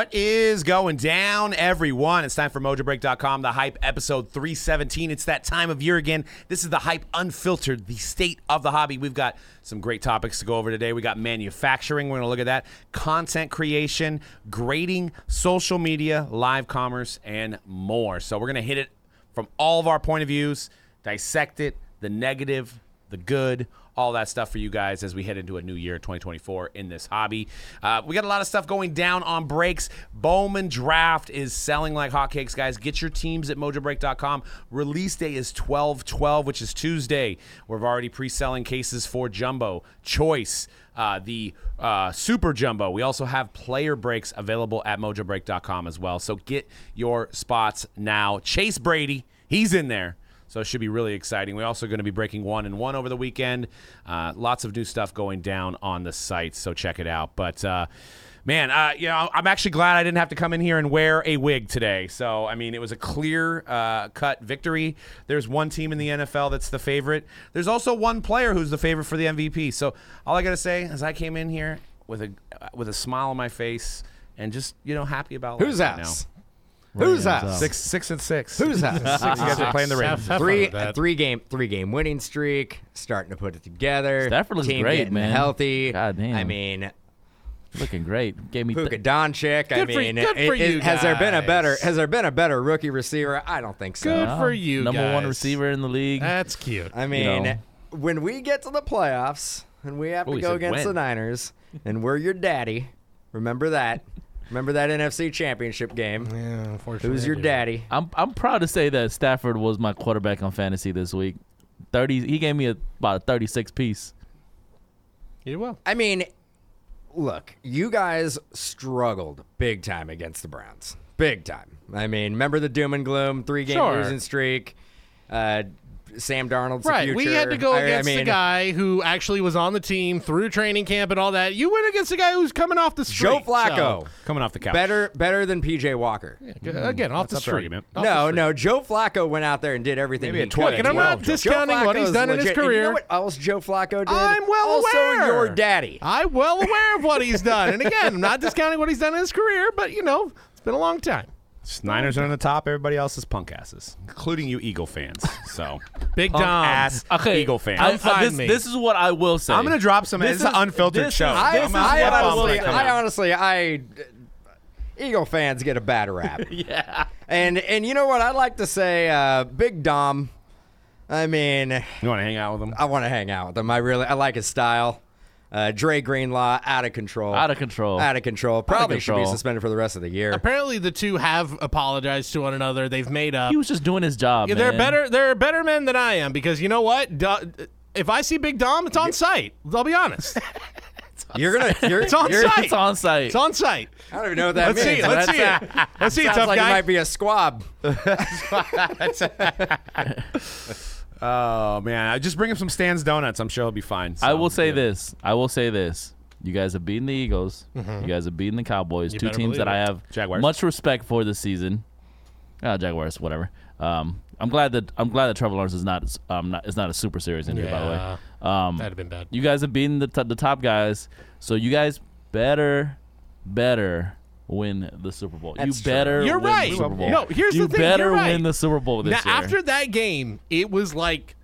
What is going down, everyone? It's time for MojoBreak.com, the hype episode 317. It's that time of year again. This is the hype unfiltered, the state of the hobby. We've got some great topics to go over today. We got manufacturing, we're going to look at that, content creation, grading, social media, live commerce, and more. So we're going to hit it from all of our point of views, dissect it, the negative, the good, all that stuff for you guys as we head into a new year 2024 in this hobby. Uh, we got a lot of stuff going down on breaks. Bowman Draft is selling like hotcakes, guys. Get your teams at mojobreak.com. Release day is 12 12, which is Tuesday. We're already pre selling cases for Jumbo, Choice, uh, the uh, Super Jumbo. We also have player breaks available at mojobreak.com as well. So get your spots now. Chase Brady, he's in there. So it should be really exciting. We're also going to be breaking one and one over the weekend. Uh, lots of new stuff going down on the site, so check it out. But uh, man, uh, you know, I'm actually glad I didn't have to come in here and wear a wig today. So I mean, it was a clear uh, cut victory. There's one team in the NFL that's the favorite. There's also one player who's the favorite for the MVP. So all I got to say is I came in here with a with a smile on my face and just you know happy about Who's that. right now. Who's that? Six, six and six. Who's that? Six. You guys are playing the Ravens. Have fun three with that. three game three game winning streak, starting to put it together. Stafford looks Team great, getting man. Healthy. God damn. I mean, Looking great. Gave me Puka th- Doncic. I Good for- mean, good it- for it- you has there been a guys. better has there been a better rookie receiver? I don't think so. Good for you Number one guys. receiver in the league. That's cute. I mean, know. when we get to the playoffs and we have Oh, to he go said against when. the Niners, and we're your daddy, remember that. Remember that NFC Championship game. Yeah, unfortunately. Who's your daddy? I'm I'm proud to say that Stafford was my quarterback on fantasy this week. Thirty. He gave me a, about a 36 piece. You did well. I mean, look, you guys struggled big time against the Browns. Big time. I mean, remember the doom and gloom three game Sure. losing streak? Uh, Sam Darnold's the Right. We had to go I- I against the guy who actually was on the team through training camp and all that. You went against the guy who's coming off the street. Joe Flacco. Coming off the couch. Better better than PJ Walker. So, again, off the That's up street. argument. Off the No, street. no. Joe Flacco went out there and did everything Maybe he a could. 20, Look, and I'm not 12 Joe. discounting what he's Flacco's done in his legit. And You know career. what else Joe Flacco did? I'm well also aware. your daddy. I'm well aware of what he's done. And again, I'm not discounting what he's done in his career, but, you know, it's been a long time. Niners are on the top. Everybody else is punk asses, including you Eagle fans. So Big punk Dom. ass Okay, Eagle fans. I- Come find I- this, me. this is what I will say. I'm gonna drop some. This This is an is- unfiltered this show. is- I, This is I what I will honestly, say. I honestly, I Eagle fans get a bad rap. yeah. And and you know what? I'd like to say, uh, Big Dom. I mean, You want to hang out with them? I want to hang out with him. I really, I like his style. Uh, Dre Greenlaw, out of control. Out of control. Out of control. Probably should be suspended for the rest of the year. Apparently, the two have apologized to one another. They've made up. He was just doing his job. Yeah, they're man. better. They're better men than I am because you know what? Do- if I see Big Dom, it's on sight. I'll be honest. You're gonna. You're, It's on you're- sight. It's on sight. It's on sight. I don't even know what that Let's means. see it. Let's but see it. that's- Let's see it, Sounds tough like guy. it might be a squab. Oh man, I just bring him some Stan's donuts. I'm sure he'll be fine. I will say yeah. this. I will say this. You guys have beaten the Eagles. You guys have beaten the Cowboys. You two teams that believe I have Jaguars. much respect for this season. Uh, Jaguars, whatever. Um, I'm glad that I'm glad that Trevor Lawrence is not um not is not a super serious injury. By the way, um, That'd have been bad. you guys have beaten the t- the top guys, so you guys better better win the Super Bowl. That's you true. better You're win right. the Super Bowl. No, here's you the thing. better You're right. win the Super Bowl this Now, year. after that game, it was like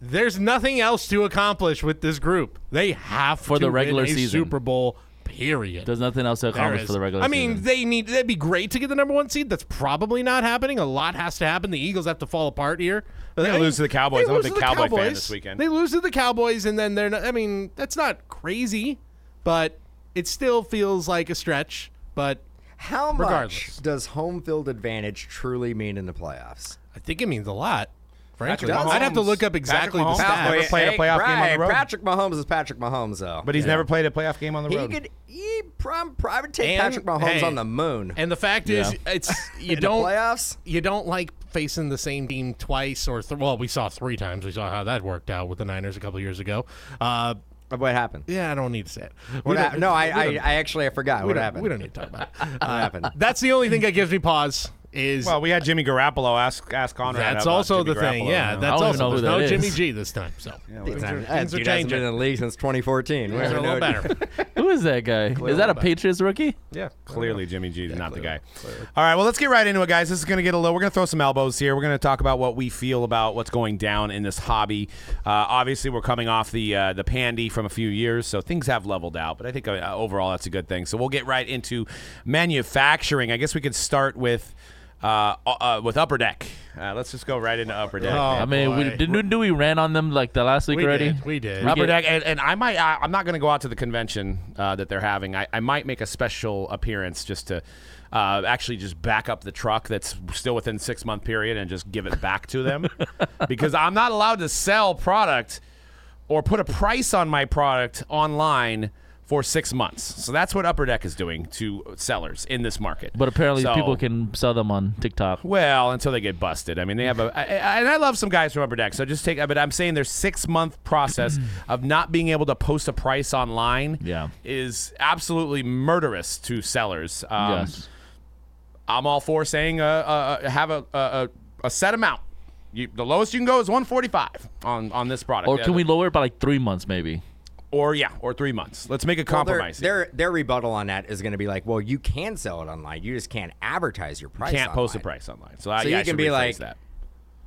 there's nothing else to accomplish with this group. They have For to the regular win a season. Super Bowl. Period. There's nothing else to accomplish for the regular season. I mean, season. they need. That'd be great to get the number one seed. That's probably not happening. A lot has to happen. The Eagles have to fall apart here. They're gonna lose to the Cowboys. I'm a big to the Cowboy fan this weekend. They lose to the Cowboys, and then they're. Not, I mean, that's not crazy, but it still feels like a stretch. But How much Regardless. does home field advantage truly mean in the playoffs? I think it means a lot. Frankly, Patrick I'd have to look up exactly Patrick the Mahomes stats. never played a playoff game on the road. Patrick Mahomes is Patrick Mahomes, though. But he's never played a playoff game on the he road. could. He prom, probably take And, Patrick Mahomes hey, on the moon. And the fact is, it's you don't playoffs. you don't like facing the same team twice or th- well, we saw three times. We saw how that worked out with the Niners a couple years ago. Uh, What happened? yeah, I don't need to say it. What no, I, I, I actually I forgot we what don't- happened. We don't need to talk about it. what happened? That's the only thing that gives me pause is Well, we had Jimmy Garoppolo ask ask Conrad. that's about also Jimmy the thing. Garoppolo, Yeah, you know? that's don't also even know who there's no that Jimmy. G this time. So It's things not- are, things are dude been changing. in the league since 2014. Things are a little better. Who is that guy? is that a Patriots rookie? yeah, Clearly, Jimmy G is not the guy. All right, well, let's get right into it, guys. This is going to get a little. We're going to throw some elbows here. We're going to talk about what we feel about what's going down in this hobby. Uh, obviously, we're coming off the uh, the pandy from a few years, so things have leveled out. But I think uh, overall, that's a good thing. So we'll get right into manufacturing. I guess we could start with uh, uh, with Upper Deck. Uh, let's just go right into Upper Deck. Oh, I mean, we, boy. didn't do we ran on them like the last week we already? did. We did. Upper get- Deck, and, and I might. I, I'm not going to go out to the convention uh, that they're having. I, I might make a special appearance just to uh, actually just back up the truck that's still within six month period and just give it back to them because I'm not allowed to sell product or put a price on my product online for six months. So that's what Upper Deck is doing to sellers in this market. But apparently, So- people can sell them on TikTok. well, until they get busted. I mean, they have a, I, I, and I love some guys from Upper Deck. So just take, but I'm saying their six month process of not being able to post a price online, Yeah. is absolutely murderous to sellers. Um, yes. I'm all for saying, uh, uh, uh, have a, a, a, set amount. You, the lowest you can go is 145 on on this product. Or Yeah, can we lower it by like three months, maybe? Or yeah, or three months. Let's make a Well, their, compromise. their their rebuttal on that is going to be like, well, you can sell it online. You just can't advertise your price. You Can't post a price online. So, So yeah, you I can be like- that.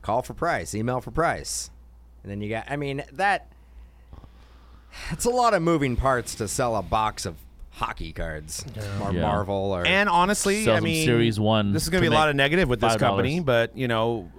Call for price, email for price, and then you got. I mean that. It's a lot of moving parts to sell a box of hockey cards or Yeah. Marvel or. And honestly, I mean, Series 1 This is going to to be a lot of negative with this company, but you know,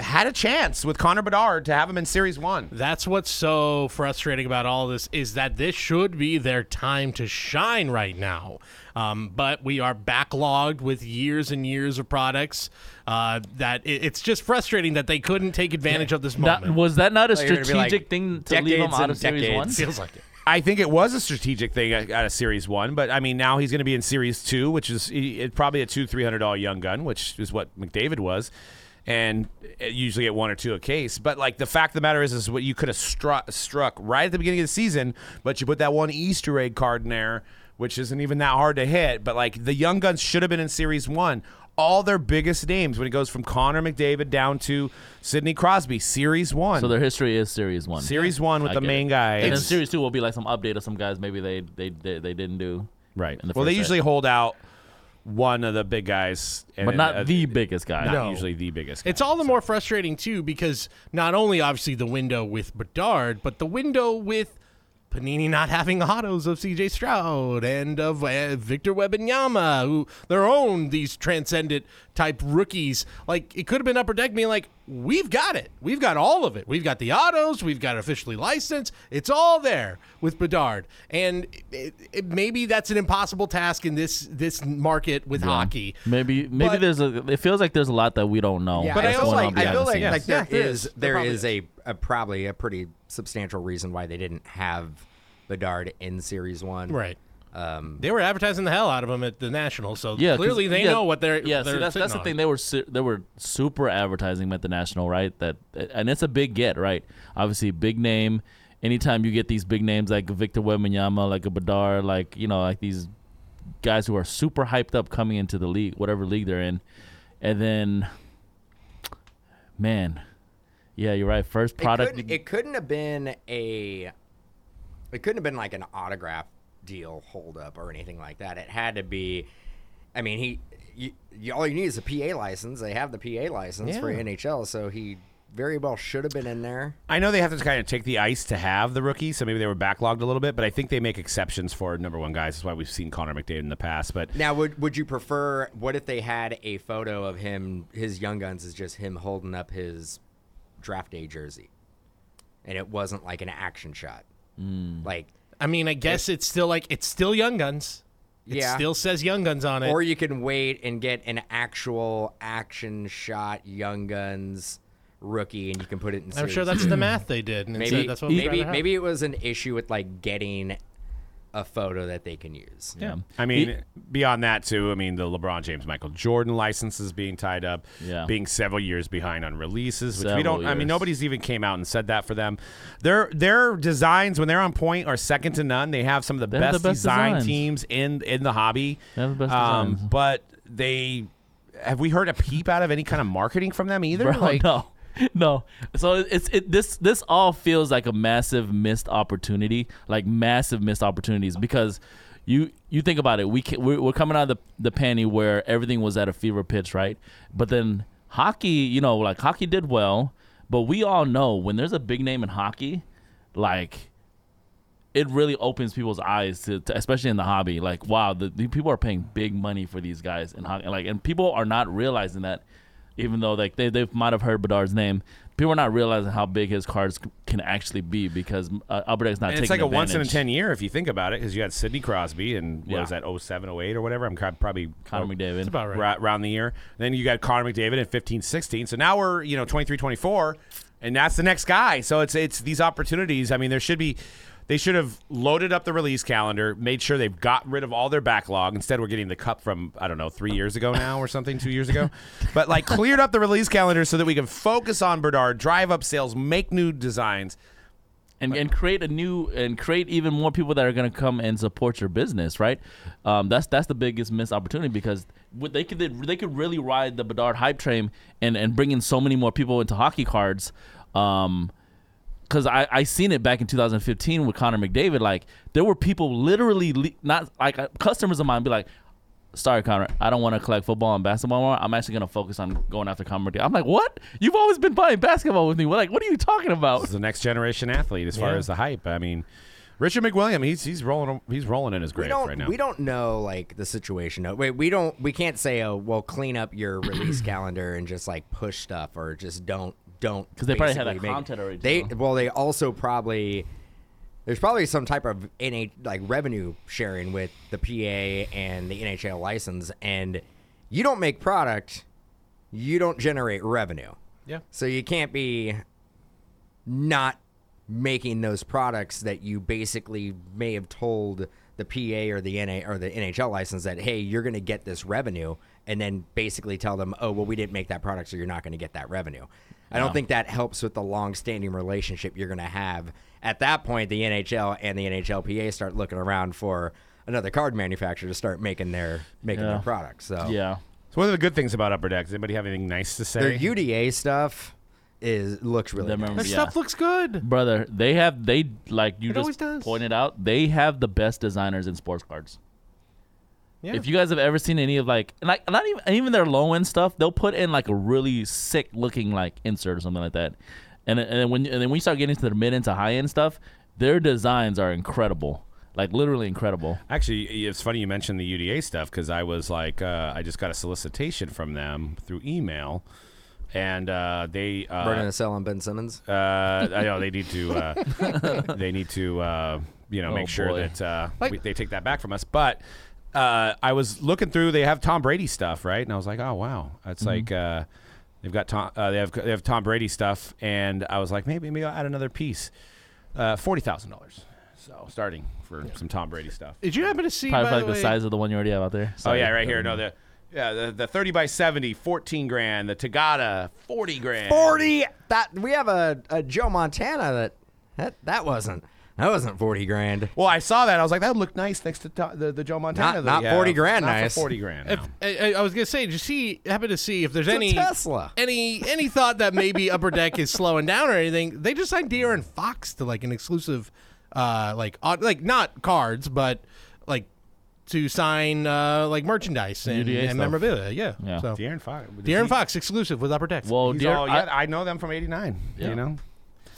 had a chance with Connor Bedard to have him in Series One. That's what's so frustrating about all this is that this should be their time to shine right now. Um, but we are backlogged with years and years of products. Uh, that it, it's just frustrating that they couldn't take advantage of this That, moment. was that not a Well, you're gonna be like, strategic thing to leave him decades out of Series decades. One? Feels like it. I think it was a strategic thing out of Series One, but I mean now he's going to be in Series Two, which is he- it, probably a two three hundred dollar young gun, which is what McDavid was, and uh, usually at one or two a case. But like the fact of the matter is, is what you could have struck struck right at the beginning of the season, but you put that one Easter egg card in there, which isn't even that hard to hit. But like the young guns should have been in Series One. All their biggest names when it goes from Connor McDavid down to Sidney Crosby, Series One. So their history is Series One. Series One with I the main it. guy. And then Series Two will be like some update of some guys maybe they they they, they didn't do. Right. in the Well, they first set. usually hold out one of the big guys, and but not uh, the biggest guy. not No. usually the biggest. Guy. It's all the more frustrating too because not only obviously the window with Bedard, but the window with Panini not having autos of C.J. Stroud and of uh, Victor Wembanyama, who their own these transcendent type rookies. Like it could have been Upper Deck being like, "We've got it. We've got all of it. We've got the autos. We've got officially licensed. It's all there with Bedard." And it, it, maybe that's an impossible task in this this market with hockey. Maybe maybe But- there's a. It feels like there's a lot that we don't know. Yeah, But I I feel also- like I feel like, like there yeah, is There there probably is a, a probably a pretty substantial reason why they didn't have Bedard in Series One. Right. Um, They were advertising the hell out of him at the National, so Yeah, 'cause- clearly they yeah, know what they're. Yeah, they're see, that's that's the sitting thing. They were su- they were super advertising him at the national, right? That and it's a big get, right? Obviously, big name. Anytime you get these big names like Victor Wembanyama, like a Bedard, like you know, like these guys who are super hyped up coming into the league, whatever league they're in, and then, man, yeah, you're right. First it product, couldn't, it couldn't have been a. It couldn't have been like an autograph deal holdup or anything like that. It had to be. I mean, he. You, you, all you need is a PA license. They have the PA license for NHL, so he very well should have been in there. I know they have to kind of take the ice to have the rookie, so maybe they were backlogged a little bit. But I think they make exceptions for number one guys. That's why we've seen Connor McDavid in the past. But Now, would would you prefer? What if they had a photo of him? His young guns is just him holding up his draft day jersey, and it wasn't like an action shot. Mm. Like, I mean, I guess it's still like it's still Young Guns. It Yeah. still says Young Guns on it. or you can wait and get an actual action shot young guns rookie, and you can put it in. I'm series sure that's the math they did, and maybe said that's what maybe maybe it was an issue with like getting a photo that they can use. yeah. I mean, He- beyond that too. I mean, the LeBron James, Michael Jordan licenses being tied up, Yeah. being several years behind on releases, which we don't. I mean, nobody's even came out and said that for them. Their their designs when they're on point are second to none. They have some of the, best, the best design designs. teams in in the hobby. They have the best um, designs. but they. have we heard a peep out of any kind of marketing from them either? Bro, like, no, no. So it's it. This this all feels like a massive missed opportunity, like massive missed opportunities because you you think about it. We can, we're, we're coming out of the the pandy where everything was at a fever pitch, right? But then hockey, you know, like hockey did well, but we all know when there's a big name in hockey, like it really opens people's eyes to, to especially in the hobby. Like, wow, the, the people are paying big money for these guys in hockey. Like, and people are not realizing that, even though like they they might have heard Bedard's name, people are not realizing how big his cards c- can actually be because uh, Upper Deck's not And taking it's like a once in a 10 year if you think about it, because you had Sidney Crosby and what Yeah. was that, 07, 08 or whatever? I'm probably Connor oh, McDavid. That's about right. ra- around the year. Then you got Connor McDavid in 15, 16. So now we're, you know, 23, 24, and that's the next guy. So it's it's these opportunities. I mean, there should be. They should have loaded up the release calendar, made sure they've got rid of all their backlog. Instead, we're getting the cup from I don't know three years ago now or something, two years ago. But like cleared up the release calendar so that we can focus on Bedard, drive up sales, make new designs. and, and create a new and create even more people that are going to come and support your business, right? Um, that's that's the biggest missed opportunity because what they could they could really ride the Bedard hype train and and bring in so many more people into hockey cards. Um, because I I seen it back in 2015 with Connor McDavid. Like there were people literally le- not like uh, customers of mine be like. Sorry, Connor. I don't want to collect football and basketball more. I'm actually gonna focus on going after Connor McDavid. I'm like, what? You've always been buying basketball with me. What, like, what are you talking about? He's the next generation athlete as far Yeah. as the hype. I mean, Richard McWilliam, he's he's rolling he's rolling in his we grave don't right now. we don't know like the situation. No, wait, we don't we can't say oh well clean up your release calendar and just like push stuff or just don't don't 'Cause they probably had basically that make- content already, They too. well they also probably there's probably some type of NH like revenue sharing with the PA and the NHL license and you don't make product, you don't generate revenue. Yeah. So you can't be not making those products that you basically may have told the PA or the NA or the NHL license that hey, you're going to get this revenue and then basically tell them, "Oh, well we didn't make that product so you're not going to get that revenue." I don't think that helps with the long-standing relationship you're going to have. At that point, the NHL and the NHLPA start looking around for another card manufacturer to start making their making Yeah. their products. So Yeah. So what are the good things about Upper Deck? Does anybody have anything nice to say? their UDA stuff is looks really Their nice. Their Yeah. stuff looks good. brother they have they like you It always just does. pointed out they have the best designers in sports cards Yeah. if you guys have ever seen any of like like not even even their low end stuff they'll put in like a really sick looking like insert or something like that and then- and then when and then when you start getting to the mid end to high end stuff their designs are incredible like literally incredible Actually, it's funny you mentioned the UDA stuff because I was like, uh, I just got a solicitation from them through email, and uh, they uh, Burning a cell on Ben Simmons. Uh, I know they need to. Uh, they need to. Uh, you know, Oh, make sure boy. that uh, Like- we, they take that back from us. But uh, I was looking through. They have Tom Brady stuff, right? And I was like, oh wow, it's like uh, they've got Tom. Uh, they have they have Tom Brady stuff, and I was like, maybe maybe I'll add another piece. Uh, Forty thousand dollars. So starting for some Tom Brady stuff. Did you happen to see probably by like the the way, size of the one you already have out there Oh yeah, right here. No, the yeah the, the thirty by 70, 14 grand. The Tagada, forty grand. Forty. That we have a, a Joe Montana that that that wasn't that wasn't forty grand. Well, I saw that. I was like, that would look nice next to to- the, the Joe Montana. Not- that not we 40 grand Not for nice. Forty grand. If, no. I, I- I was gonna say, did you see? Happen to see if there's It's a any Tesla. any any thought that maybe Upper Deck is slowing down or anything? They just signed De'Aaron Fox to like an exclusive, uh, like on, like not cards, but like to sign uh like merchandise and, UDA and stuff. memorabilia. Yeah, Yeah. So De'Aaron Fox. De'Aaron Fox exclusive with Upper Deck. well He's dear, all, I- yeah, I, know them from '89. Yeah. You know,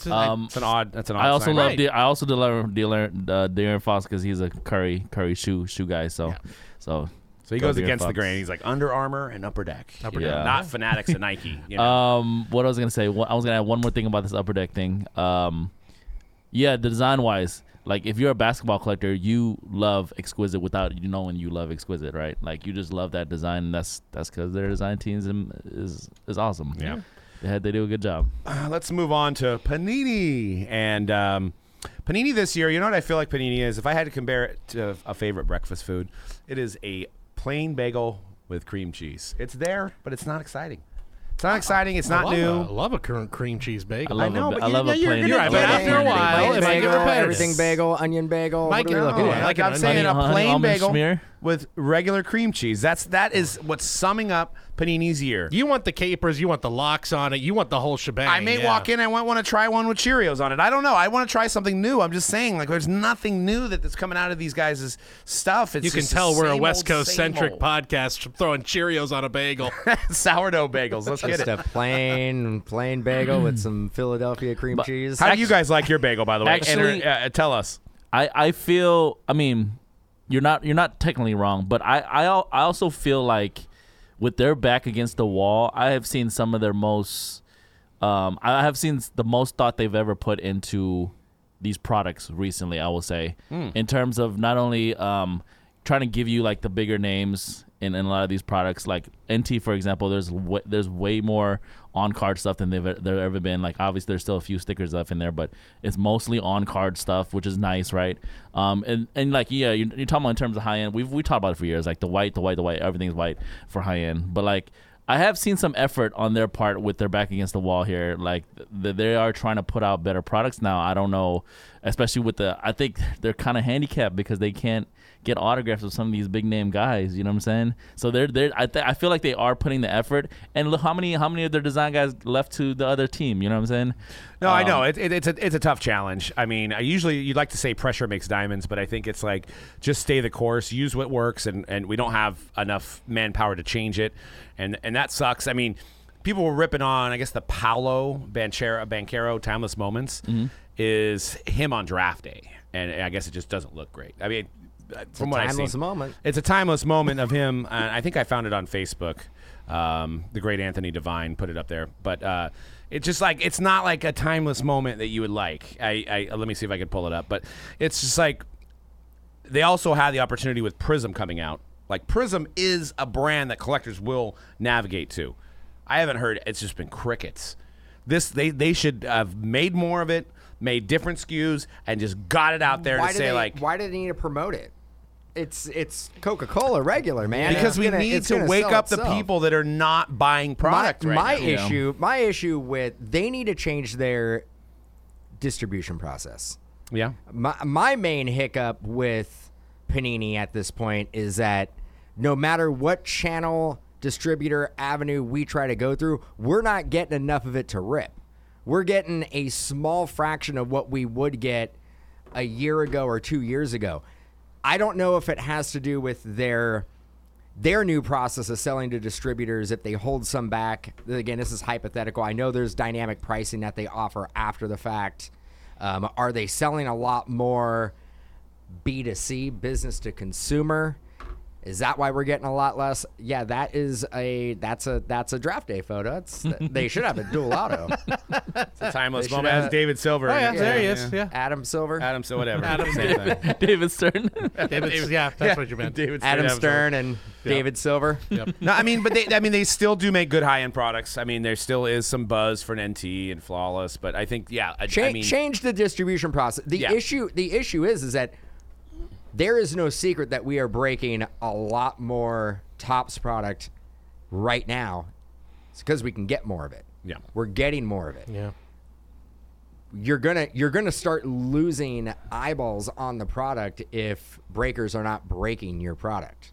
So I- um, it's an odd. That's an odd. I also sign. love Right. De- I also love De'Aaron uh, De'Aaron Fox because he's a Curry Curry shoe shoe guy. So, Yeah. so So he Go goes De'Aaron against the grain. He's like Under Armour and Upper Deck. Upper You know, Deck. Not Fanatics and Nike. You know? Um, what I was gonna say, I was gonna add one more thing about this upper deck thing. Um, yeah, the design wise, like if you're a basketball collector, you love exquisite without you knowing you love exquisite, right? Like you just love that design. And that's that's because their design teams im- is is awesome. Yeah. They had they do a good job. Uh, let's move on to Panini. And um, Panini this year, you know what I feel like Panini is? If I had to compare it to a favorite breakfast food, it is a plain bagel with cream cheese. It's there, but it's not exciting. It's not exciting. It's I not love new. A, I love a current cream cheese I bagel. love know, a, but I you- love a you're plain. gonna Right, but after a while, Plain if I get bagel, repetitive. everything bagel, onion bagel. Like what are we it- looking oh, at? like an I'm saying, onion- a plain almond bagel smear. With regular cream cheese. That's that is what's summing up Panini's year. You want the capers, you want the lox on it, you want the whole shebang. I may yeah. walk in and I want to try one with Cheerios on it. I don't know. I want to try something new. I'm just saying, like, there's nothing new that's coming out of these guys' stuff. It's You can tell we're a West Coast centric podcast throwing Cheerios on a bagel. sourdough bagels. Let's get Just it. a plain plain bagel with some Philadelphia cream But- cheese. How do you guys like your bagel, by the way? Actually- Enter- uh, tell us. I, I feel I mean you're not you're not technically wrong, but I I, I also feel like with their back against the wall, I have seen some of their most um I have seen the most thought they've ever put into these products recently, I will say. In terms of not only um trying to give you like the bigger names in, in a lot of these products like NT for example, there's w- there's way more on card stuff than they've there ever been. Like obviously there's still a few stickers left in there, but it's mostly on card stuff, which is nice, right? Um, and and like yeah, you're, you're talking about in terms of high end. We've we talked about it for years, like the white, the white, the white. Everything's white for high end, but like. I have seen some effort on their part with their back against the wall here. Like th- they are trying to put out better products now. I don't know, especially with the. I think they're kind of handicapped because they can't get autographs of some of these big name guys. You know what I'm saying? So they're they're. I, th- I feel like they are putting the effort. And look how many how many of their design guys left to the other team. You know what I'm saying? No, I Um, know it, it, it's a it's a tough challenge. I mean, I usually you'd like to say pressure makes diamonds, but I think it's like just stay the course, use what works, and and we don't have enough manpower to change it, and and that sucks. I mean, people were ripping on I guess the Paolo Banchero Bancaro timeless moments Mm-hmm. is him on draft day, and I guess it just doesn't look great. I mean, uh, from what I see, timeless moment. it's a timeless moment of him. Uh, I think I found it on Facebook. Um, the great Anthony Devine put it up there, but uh, it's just like it's not like a timeless moment that you would like. I, I let me see if I could pull it up, but it's just like they also had the opportunity with Prism coming out. Like Prism is a brand that collectors will navigate to. I haven't heard. It's just been crickets. This they they should have made more of it, made different SKUs, and just got it out there why to say they, like why do they need to promote it? It's it's Coca Cola regular man. because we gonna- need to wake up the people that are not buying product my, right my now. Issue my issue with they need to change their distribution process. Yeah. My my main hiccup with Panini at this point is that no matter what channel, distributor, avenue we try to go through, we're not getting enough of it to rip. We're getting a small fraction of what we would get a year ago or 2 years ago. I don't know if it has to do with their their new process of selling to distributors if they hold some back. Again this is hypothetical. I know there's dynamic pricing that they offer after the fact. Um, are they selling a lot more b2c business to consumer is that why we're getting a lot less yeah that is a that's a that's a draft day photo it's, they should have a dual auto It's a timeless They moment. have- As David Silver. Oh, yeah, in it. there he is. Yeah. adam silver Adam, so whatever. Same thing. David Stern. David's, yeah, that's what you meant. David adam Silver. stern and david silver Yep. No, I mean, but they, I mean, they still do make good high-end products. I mean, there still is some buzz for an NT and flawless, but I think, yeah, I, Cha- I mean, change the distribution process. The Yeah. issue the issue is is that there is no secret that we are breaking a lot more Topps product right now. It's because we can get more of it. Yeah. We're getting more of it. Yeah. You're gonna you're gonna start losing eyeballs on the product if breakers are not breaking your product.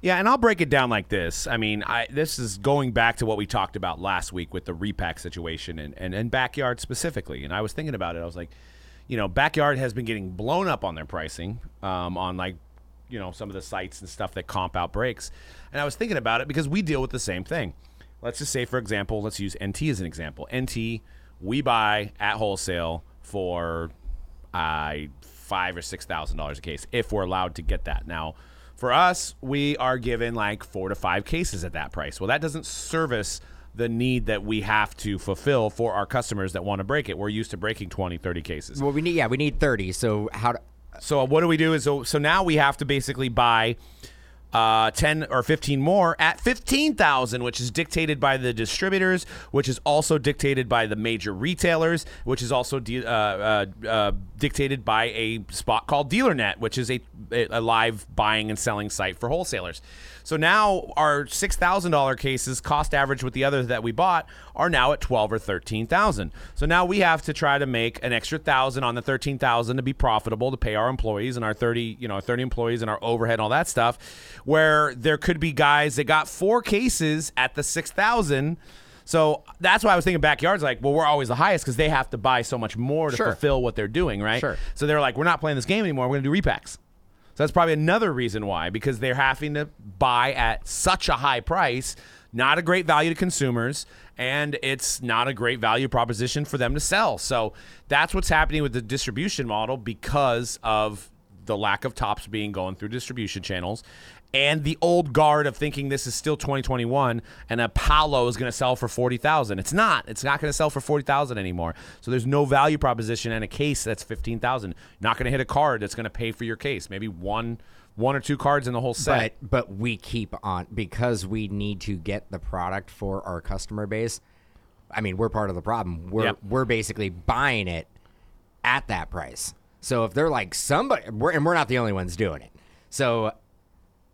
Yeah, and I'll break it down like this. I mean, I, this is going back to what we talked about last week with the repack situation and, and, and backyard specifically. And I was thinking about it. I was like, you know, backyard has been getting blown up on their pricing um, on like, you know, some of the sites and stuff that comp out breaks. And I was thinking about it because we deal with the same thing. Let's just say, for example, let's use NT as an example. NT, we buy at wholesale for uh, five or six thousand dollars a case if we're allowed to get that. Now, for us, we are given like four to five cases at that price. Well, that doesn't service the need that we have to fulfill for our customers that want to break it. We're used to breaking 20, 30 cases. Well, we need yeah we need thirty. So how to, So what do we do is so, so now we have to basically buy uh, 10 or 15 more at 15,000 which is dictated by the distributors which is also dictated by the major retailers which is also de- uh, uh, uh, dictated by a spot called DealerNet which is a, a live buying and selling site for wholesalers so now our $6,000 cases cost average with the others that we bought are now at 12 or 13,000 so now we have to try to make an extra 1,000 on the 13,000 to be profitable to pay our employees and our 30 you know 30 employees and our overhead and all that stuff where there could be guys that got four cases at the 6,000. So that's why I was thinking backyards like, well, we're always the highest because they have to buy so much more to Sure. fulfill what they're doing, right? Sure. So they're like, we're not playing this game anymore. We're going to do repacks. So that's probably another reason why, because they're having to buy at such a high price, not a great value to consumers, and it's not a great value proposition for them to sell. So that's what's happening with the distribution model because of the lack of Topps being going through distribution channels and the old guard of thinking this is still 2021 and Apollo is going to sell for 40,000. It's not. It's not going to sell for 40,000 anymore. So there's no value proposition and a case that's 15,000. You're not going to hit a card that's going to pay for your case. Maybe one one or two cards in the whole set. But but we keep on because we need to get the product for our customer base. I mean, we're part of the problem. We're Yep. we're basically buying it at that price. So if they're like somebody, we're, and we're not the only ones doing it. So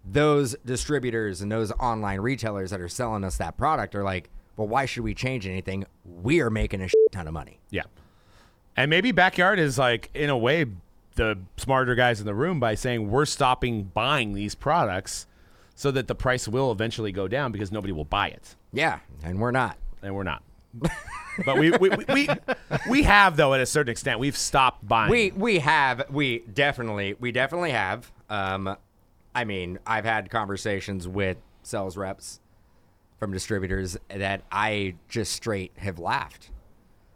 those distributors and those online retailers that are selling us that product are like, well, why should we change anything? We are making a shit ton of money. Yeah. And maybe backyard is like in a way the smarter guys in the room by saying we're stopping buying these products so that the price will eventually go down because nobody will buy it. Yeah, and we're not. And we're not. but we, we, we, we, we have though at a certain extent. We've stopped buying. We we have we definitely we definitely have. Um, I mean, I've had conversations with sales reps from distributors that I just straight have laughed.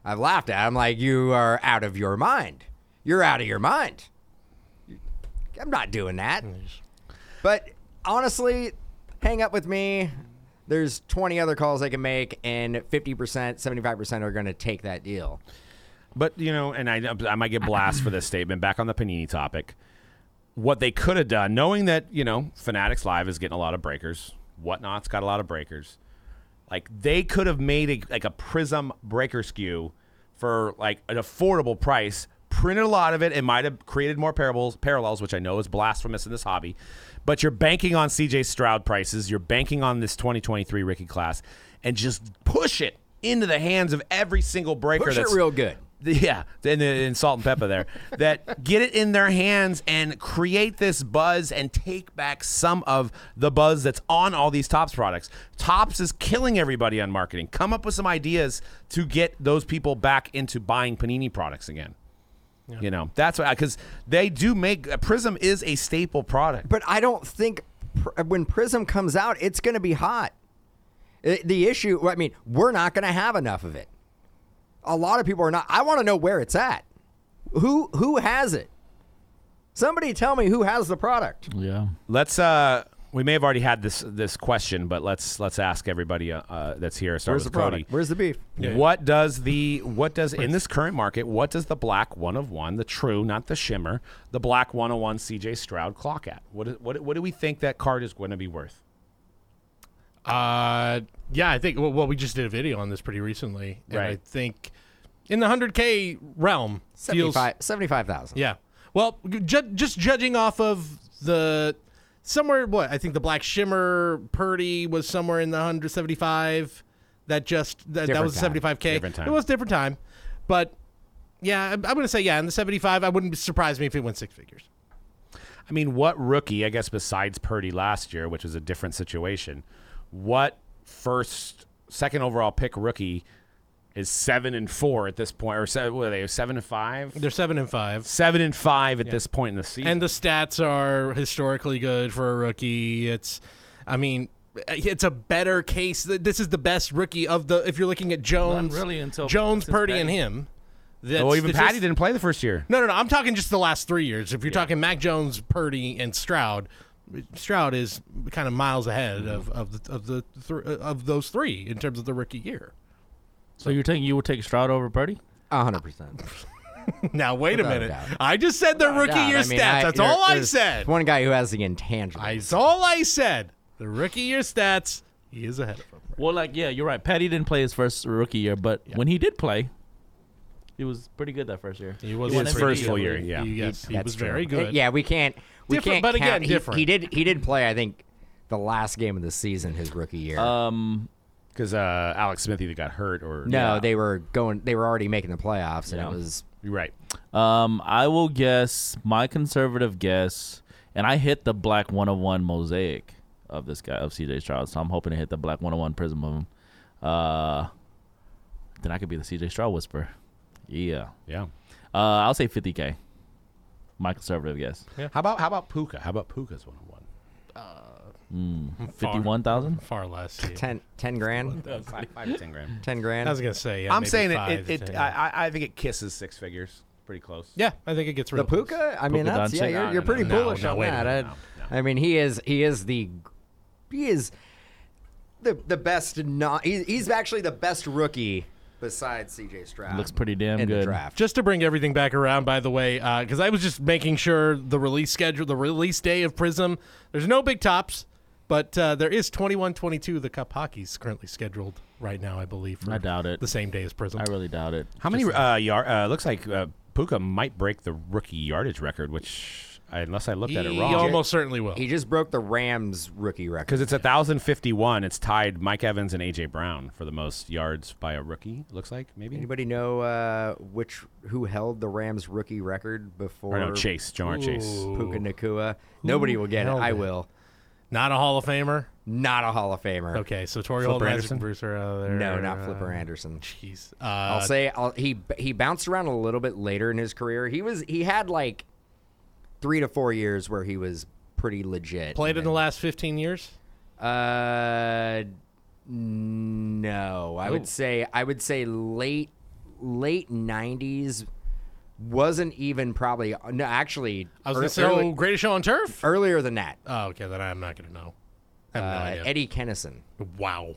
I've laughed at. I'm like, you are out of your mind. You're out of your mind. I'm not doing that. But honestly, hang up with me. There's 20 other calls I can make, and 50%, 75% are going to take that deal. But you know, and I, I might get blast for this statement. Back on the panini topic, what they could have done, knowing that you know Fanatics Live is getting a lot of breakers, whatnot's got a lot of breakers. Like they could have made a, like a Prism breaker SKU for like an affordable price. Printed a lot of it. It might have created more parallels, parallels, which I know is blasphemous in this hobby. But you're banking on CJ Stroud prices. You're banking on this 2023 Ricky class, and just push it into the hands of every single breaker. Push it that's, real good. yeah, and, and uh, salt and pepper there. that get it in their hands and create this buzz and take back some of the buzz that's on all these Topps products. Topps is killing everybody on marketing. Come up with some ideas to get those people back into buying Panini products again. You know, that's why because they do make uh, Prism is a staple product. But I don't think pr- uh, when Prism comes out, it's going to be hot. The issue, I mean, we're not going to have enough of it. A lot of people are not. I want to know where it's at. Who who has it? Somebody tell me who has the product. Yeah. Let's uh we may have already had this this question, but let's let's ask everybody uh, uh, that's here. Start Where's the with Cody. product? Where's the beef? What does the what does in this current market? What does the black one of one, the true, not the shimmer, the black one of one CJ Stroud clock at? What is- what what do we think that card is going to be worth? Uh, yeah, I think. Well, well, we just did a video on this pretty recently, and I think in the 100k realm feels 75 75,000. Yeah. Well, ju- just judging off of the somewhere, what I think the Black Shimmer Purdy was somewhere in the 175. That just that, that was time. 75k. Different time. It was a different time, but yeah, I'm, I'm gonna say yeah. In the 75, I wouldn't surprise me if it went six figures. I mean, what rookie, I guess besides Purdy last year, which was a different situation, what first second overall pick rookie is 7 and 4 at this point or se- what are they 7 and 5? They're seven and five, 7 and 5 at this point in the season. and the stats are historically good for a rookie. It's, I mean. It's a better case. This is the best rookie of the. If you're looking at Jones, really until- Jones, since Purdy, and him. That's well, even statist- Patty didn't play the first year. No, no, no. I'm talking just the last three years. If you're talking Mac Jones, Purdy, and Stroud, Stroud is kind of miles ahead of of the, of the th- of those three in terms of the rookie year. So you're taking you would take Stroud over Purdy? 100%. Now wait a Without a minute. doubt. I just said the rookie Doubt. year I mean, stats. I- That's all I said. One guy who has the intangibles. That's all I said. The rookie year stats. He is ahead of him. Well, like yeah, you're right. Patty didn't play his first rookie year, but when he did play, he was pretty good that first year. He was His MVP, first I full year, believe. yeah. He, yes, he That's was true. very good. Yeah, we can't. We Different, can't but again, count- he- different. He, did. He did play. I think the last game of the season, his rookie year. Um, Because uh, Alex Smith either got hurt or no, Yeah. they were going. They were already making the playoffs, and Yeah. it was. You're right. um, I will guess my conservative guess, and I hit the black 101 mosaic of this guy of CJ Stroud, so I'm hoping to hit the black 101 prism of him. Uh, then I could be the CJ Stroud whisper. Yeah. Yeah. Uh, I'll say 50k. My conservative guess. How about how about Puka? How about Puka's one on one? Hmm. Far- 51,000? Far less. yeah. 10, 10 grand. Five, five to ten grand. Ten grand. I was gonna say. Yeah, I'm maybe saying it. five, it, it ten. I, I- I think it kisses six figures. Pretty close. yeah, I think it gets real the close. Puka. I mean, Puka that's yeah. Doncic? You're, you're no, pretty no, bullish no, on wait a that. minute, I, no, I mean, he is. He is the. He is. The the best. Not. He's, he's actually the best rookie besides C.J. Stroud. Looks pretty damn in good. the draft. Just to bring everything back around, by the way, uh, because I was just making sure the release schedule, the release day of Prism. There's no big tops, but uh, there is 21-22. The Cup hockey's currently scheduled right now, I believe. For I doubt it. The same day as Prism. I really doubt it. How many uh, yard? Uh, looks like uh, Puka might break the rookie yardage record, which I, unless I looked at it wrong. He wrong, almost certainly will. He just broke the Rams rookie record. because it's a thousand fifty one. It's tied Mike Evans and AJ Brown for the most yards by a rookie. Looks like maybe. Anybody know uh, which who held the Rams rookie record before Or no, Chase, Ja'Marr Chase. Puka Nacua? Nobody will get it. held I it? will. Not a Hall of Famer. Not a Hall of Famer. Okay, so Torry Flipper Holt Anderson? Are out there. No, not Flipper Uh, Anderson. Jeez. Uh, I'll say I'll, he he bounced around a little bit later in his career. He was he had like three to four years where he was pretty legit. played in the last 15 years. Uh, no, I Ooh. would say I would say late late nineties. Wasn't even probably no actually. I was ear- going to say, early- oh, greatest show on turf? earlier than that. Oh, okay, then I'm not going to know. I have no Uh, idea. Eddie Kennison. Wow.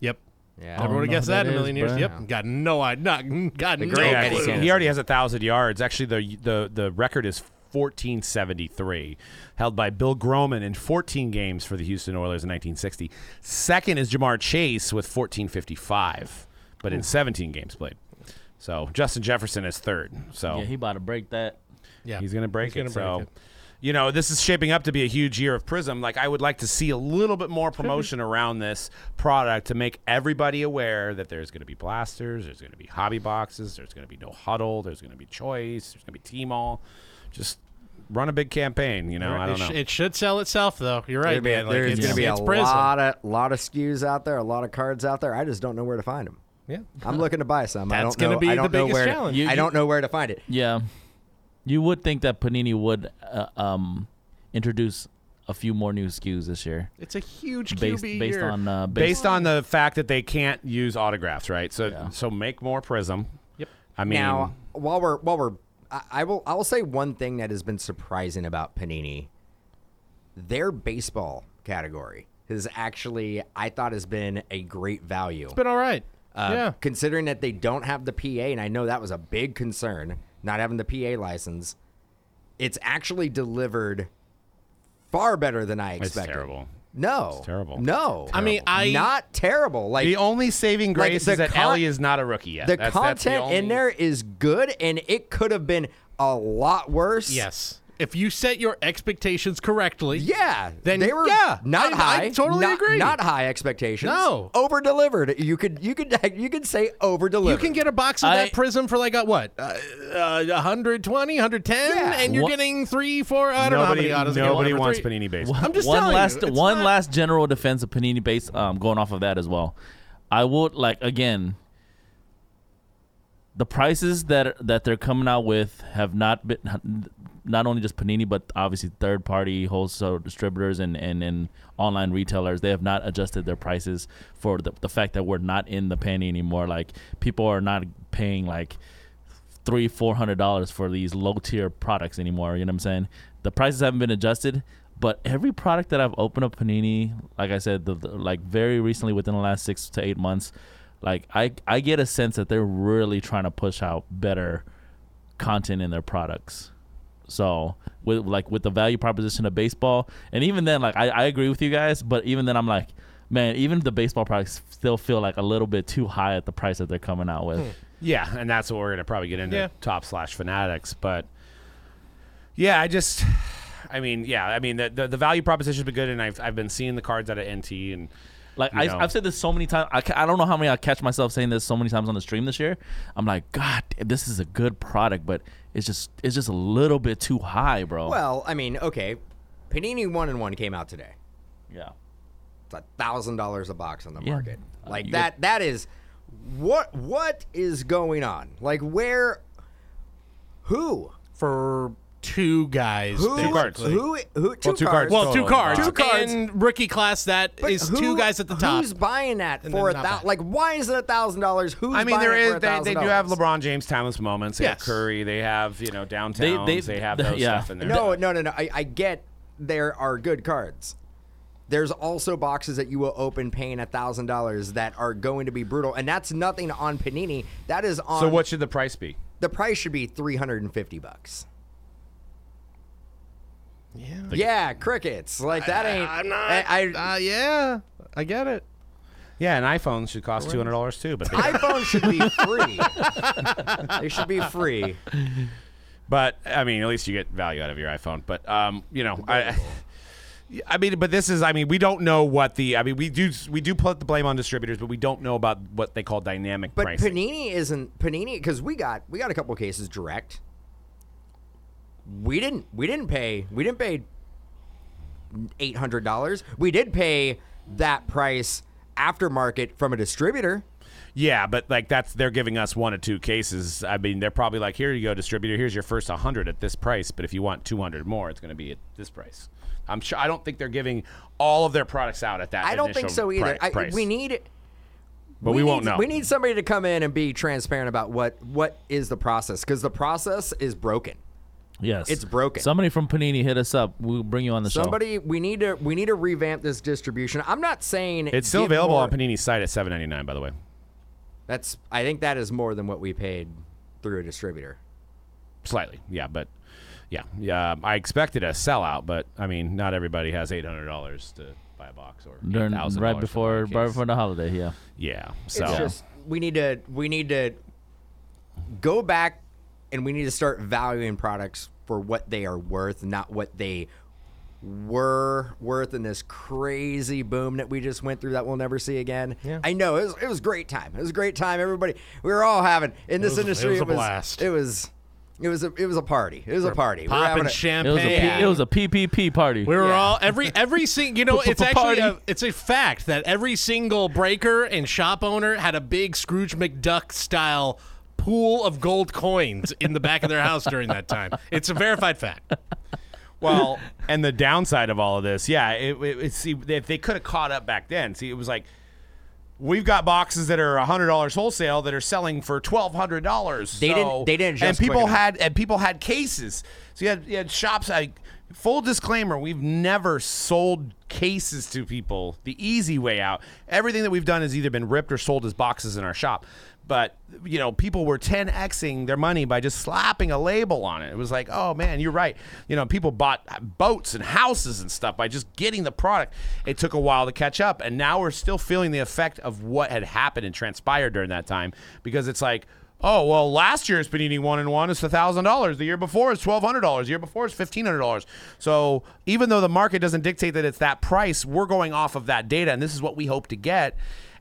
Yep. Yeah. Never would have guessed that that in a is, million years. bruh. Yep. Got no idea. Not, got The no great Yeah, Eddie clue. he- he already has a thousand yards. Actually, the the the record is fourteen seventy three, held by Bill Groman in fourteen games for the Houston Oilers in nineteen sixty. Second is Ja'Marr Chase with fourteen fifty five, but in seventeen games played. So Justin Jefferson is third. So Yeah, he about to break that. Yeah. he's going to break He's gonna it. break so. it. You know, this is shaping up to be a huge year of Prism. Like, I would like to see a little bit more promotion around this product to make everybody aware that there's going to be blasters, there's going to be hobby boxes, there's going to be no huddle, there's going to be choice, there's going to be team all. Just run a big campaign. You know, I it, don't sh- know. it should sell itself, though. You're right, There'd man. Like, there's it's, going to be a Prism. lot of lot of SKUs out there, a lot of cards out there. I just don't know where to find them. Yeah. I'm looking to buy some. I That's don't know. gonna be I the don't know biggest where. challenge. You- I you- don't know where to find it. Yeah, you would think that Panini would uh, um introduce a few more new SKUs this year, It's a huge based QB based year. on uh, Based on the fact that they can't use autographs, right? So, Yeah. so make more Prism. Yep. I mean, now, while we're while we're, I, I will I will say one thing that has been surprising about Panini. Their baseball category has actually I thought has been a great value. It's been all right. Uh, yeah. Considering that they don't have the PA, and I know that was a big concern, not having the PA license, it's actually delivered far better than I expected. it's expected. terrible. No, It's terrible. No, I mean, I not terrible. Like The only saving grace the is that con- Ellie is not a rookie yet. the That's- that's the content in there is good, and it could have been a lot worse. yes. If you set your expectations correctly, Yeah, Then- they were yeah, not I- I high. totally not, agree. Not high expectations. No. over delivered. You could you could you could say over delivered. you can get a box of I- that Prism for like a, what, uh, uh, 120, 110, Yeah. and you're What- getting three, four. I don't Nobody, know how many autos. nobody wants three. Panini baseball. I'm just one telling last you, it's one not- last general defense of Panini base um, going off of that as well. I would like again the prices that that they're coming out with have not been not only just Panini but obviously third party wholesale distributors and, and, and online retailers they have not adjusted their prices for the, the fact that we're not in the penny anymore like people are not paying like three four hundred dollars for these low tier products anymore you know what i'm saying the prices haven't been adjusted but every product that i've opened up panini like i said the, the- like very recently within the last six to eight months like i i get a sense that they're really trying to push out better content in their products. So with like with the value proposition of baseball, and even then, like I, I agree with you guys, but even then, I'm like, man, even the baseball products still feel like a little bit too high at the price that they're coming out with. Hmm. Yeah, and that's what we're gonna probably get into Yeah. top slash fanatics. But yeah, I just, I mean, yeah, I mean the the, the value proposition's been good, and I've I've been seeing the cards out of NT, and Like I, I've said this so many times. I, I don't know how many I catch myself saying this so many times on the stream this year. I'm like, God, this is a good product, but it's just it's just a little bit too high, bro. Well, I mean, okay, Panini One and One came out today. yeah. It's a thousand dollars a box on the Yeah. market. Uh, Like you that. That is what what is going on? Like where? Who? for two guys. Who? Two cards. Who? Who? Two, two cards. cards. Well, two Total. cards. Two cards. And rookie class that But is who- two guys at the top. Who's buying that And for a thousand? Like, why is it a thousand dollars? Who's I mean, buying there it is for they, they do have LeBron James timeless moments. They have Curry. They have you know downtowns. They, they- have the- those yeah. stuff in there. No, no, no, no. I, I get there are good cards. There's also boxes that you will open paying a thousand dollars that are going to be brutal, and that's nothing on Panini. That is on. So what should the price be? the price should be three hundred and fifty bucks. Yeah. Yeah, crickets. Like that ain't. I'm not. I, I- uh, yeah, I get it. Yeah, an iPhone should cost two hundred dollars too, but they, iPhone should be free. they should be free. but I mean, at least you get value out of your iPhone. But um, you know, I. I mean, but this is. I mean, we don't know what the. I mean, we do. We do put the blame on distributors, but we don't know about what they call dynamic But pricing. Panini isn't Panini because we got we got a couple cases direct. We didn't we didn't pay we didn't pay eight hundred dollars. We did pay that price aftermarket from a distributor. Yeah, but like that's they're giving us one or two cases. I mean, they're probably like, here you go, distributor. Here's your first 100 at this price, but if you want 200 more, it's going to be at this price. I'm sure. I don't think they're giving all of their products out at that. I don't think so either. pri- I, we need but we, won't need, know. We need somebody to come in and be transparent about what what is the process because the process is broken. Yes, It's broken. Somebody from Panini hit us up. We'll bring you on the show. Somebody we need to we need to revamp this distribution. I'm not saying It's still available more- on Panini's site at 7.99. By the way, That's I think that is more than what we paid through a distributor. slightly. Yeah, but yeah, yeah. I expected a sellout, but I mean, not everybody has 800 dollars to buy a box or During- right before right before the holiday. Yeah. Yeah. So It's just we need to we need to go back and we need to start valuing products for what they are worth, not what they were worth in this crazy boom that we just went through that we'll never see again. Yeah. I know it was it was great time. It was a great time. Everybody we were all having in this was- it industry was a blast. It was it was a it was a party. It was a party. We were having Popping a- It champagne. was a P- it was a PPP party. We were Yeah. all every every single. You know, it's actually a, it's a fact that every single breaker and shop owner had a big Scrooge McDuck style pool of gold coins in the back of their house during that time. It's a verified fact. Well, and the downside of all of this, yeah, it, it, it see if they could have caught up back then. See, it was like we've got boxes that are hundred dollars wholesale that are selling for twelve hundred dollars. They didn't- they didn't and adjust quick people enough. had and people had cases. So you had, you had shops. Like full disclaimer, we've never sold cases to people the easy way out. Everything that we've done has either been ripped or sold as boxes in our shop. But you know, people were 10xing their money by just slapping a label on it. It was like, oh man, you're right. You know, people bought boats and houses and stuff by just getting the product. It took a while to catch up, and now we're still feeling the effect of what had happened and transpired during that time because it's like. Oh well, last year's Panini one and one is thousand dollars. The year before is twelve hundred dollars. The year before is fifteen hundred dollars. So even though the market doesn't dictate that it's that price, we're going off of that data, and this is what we hope to get.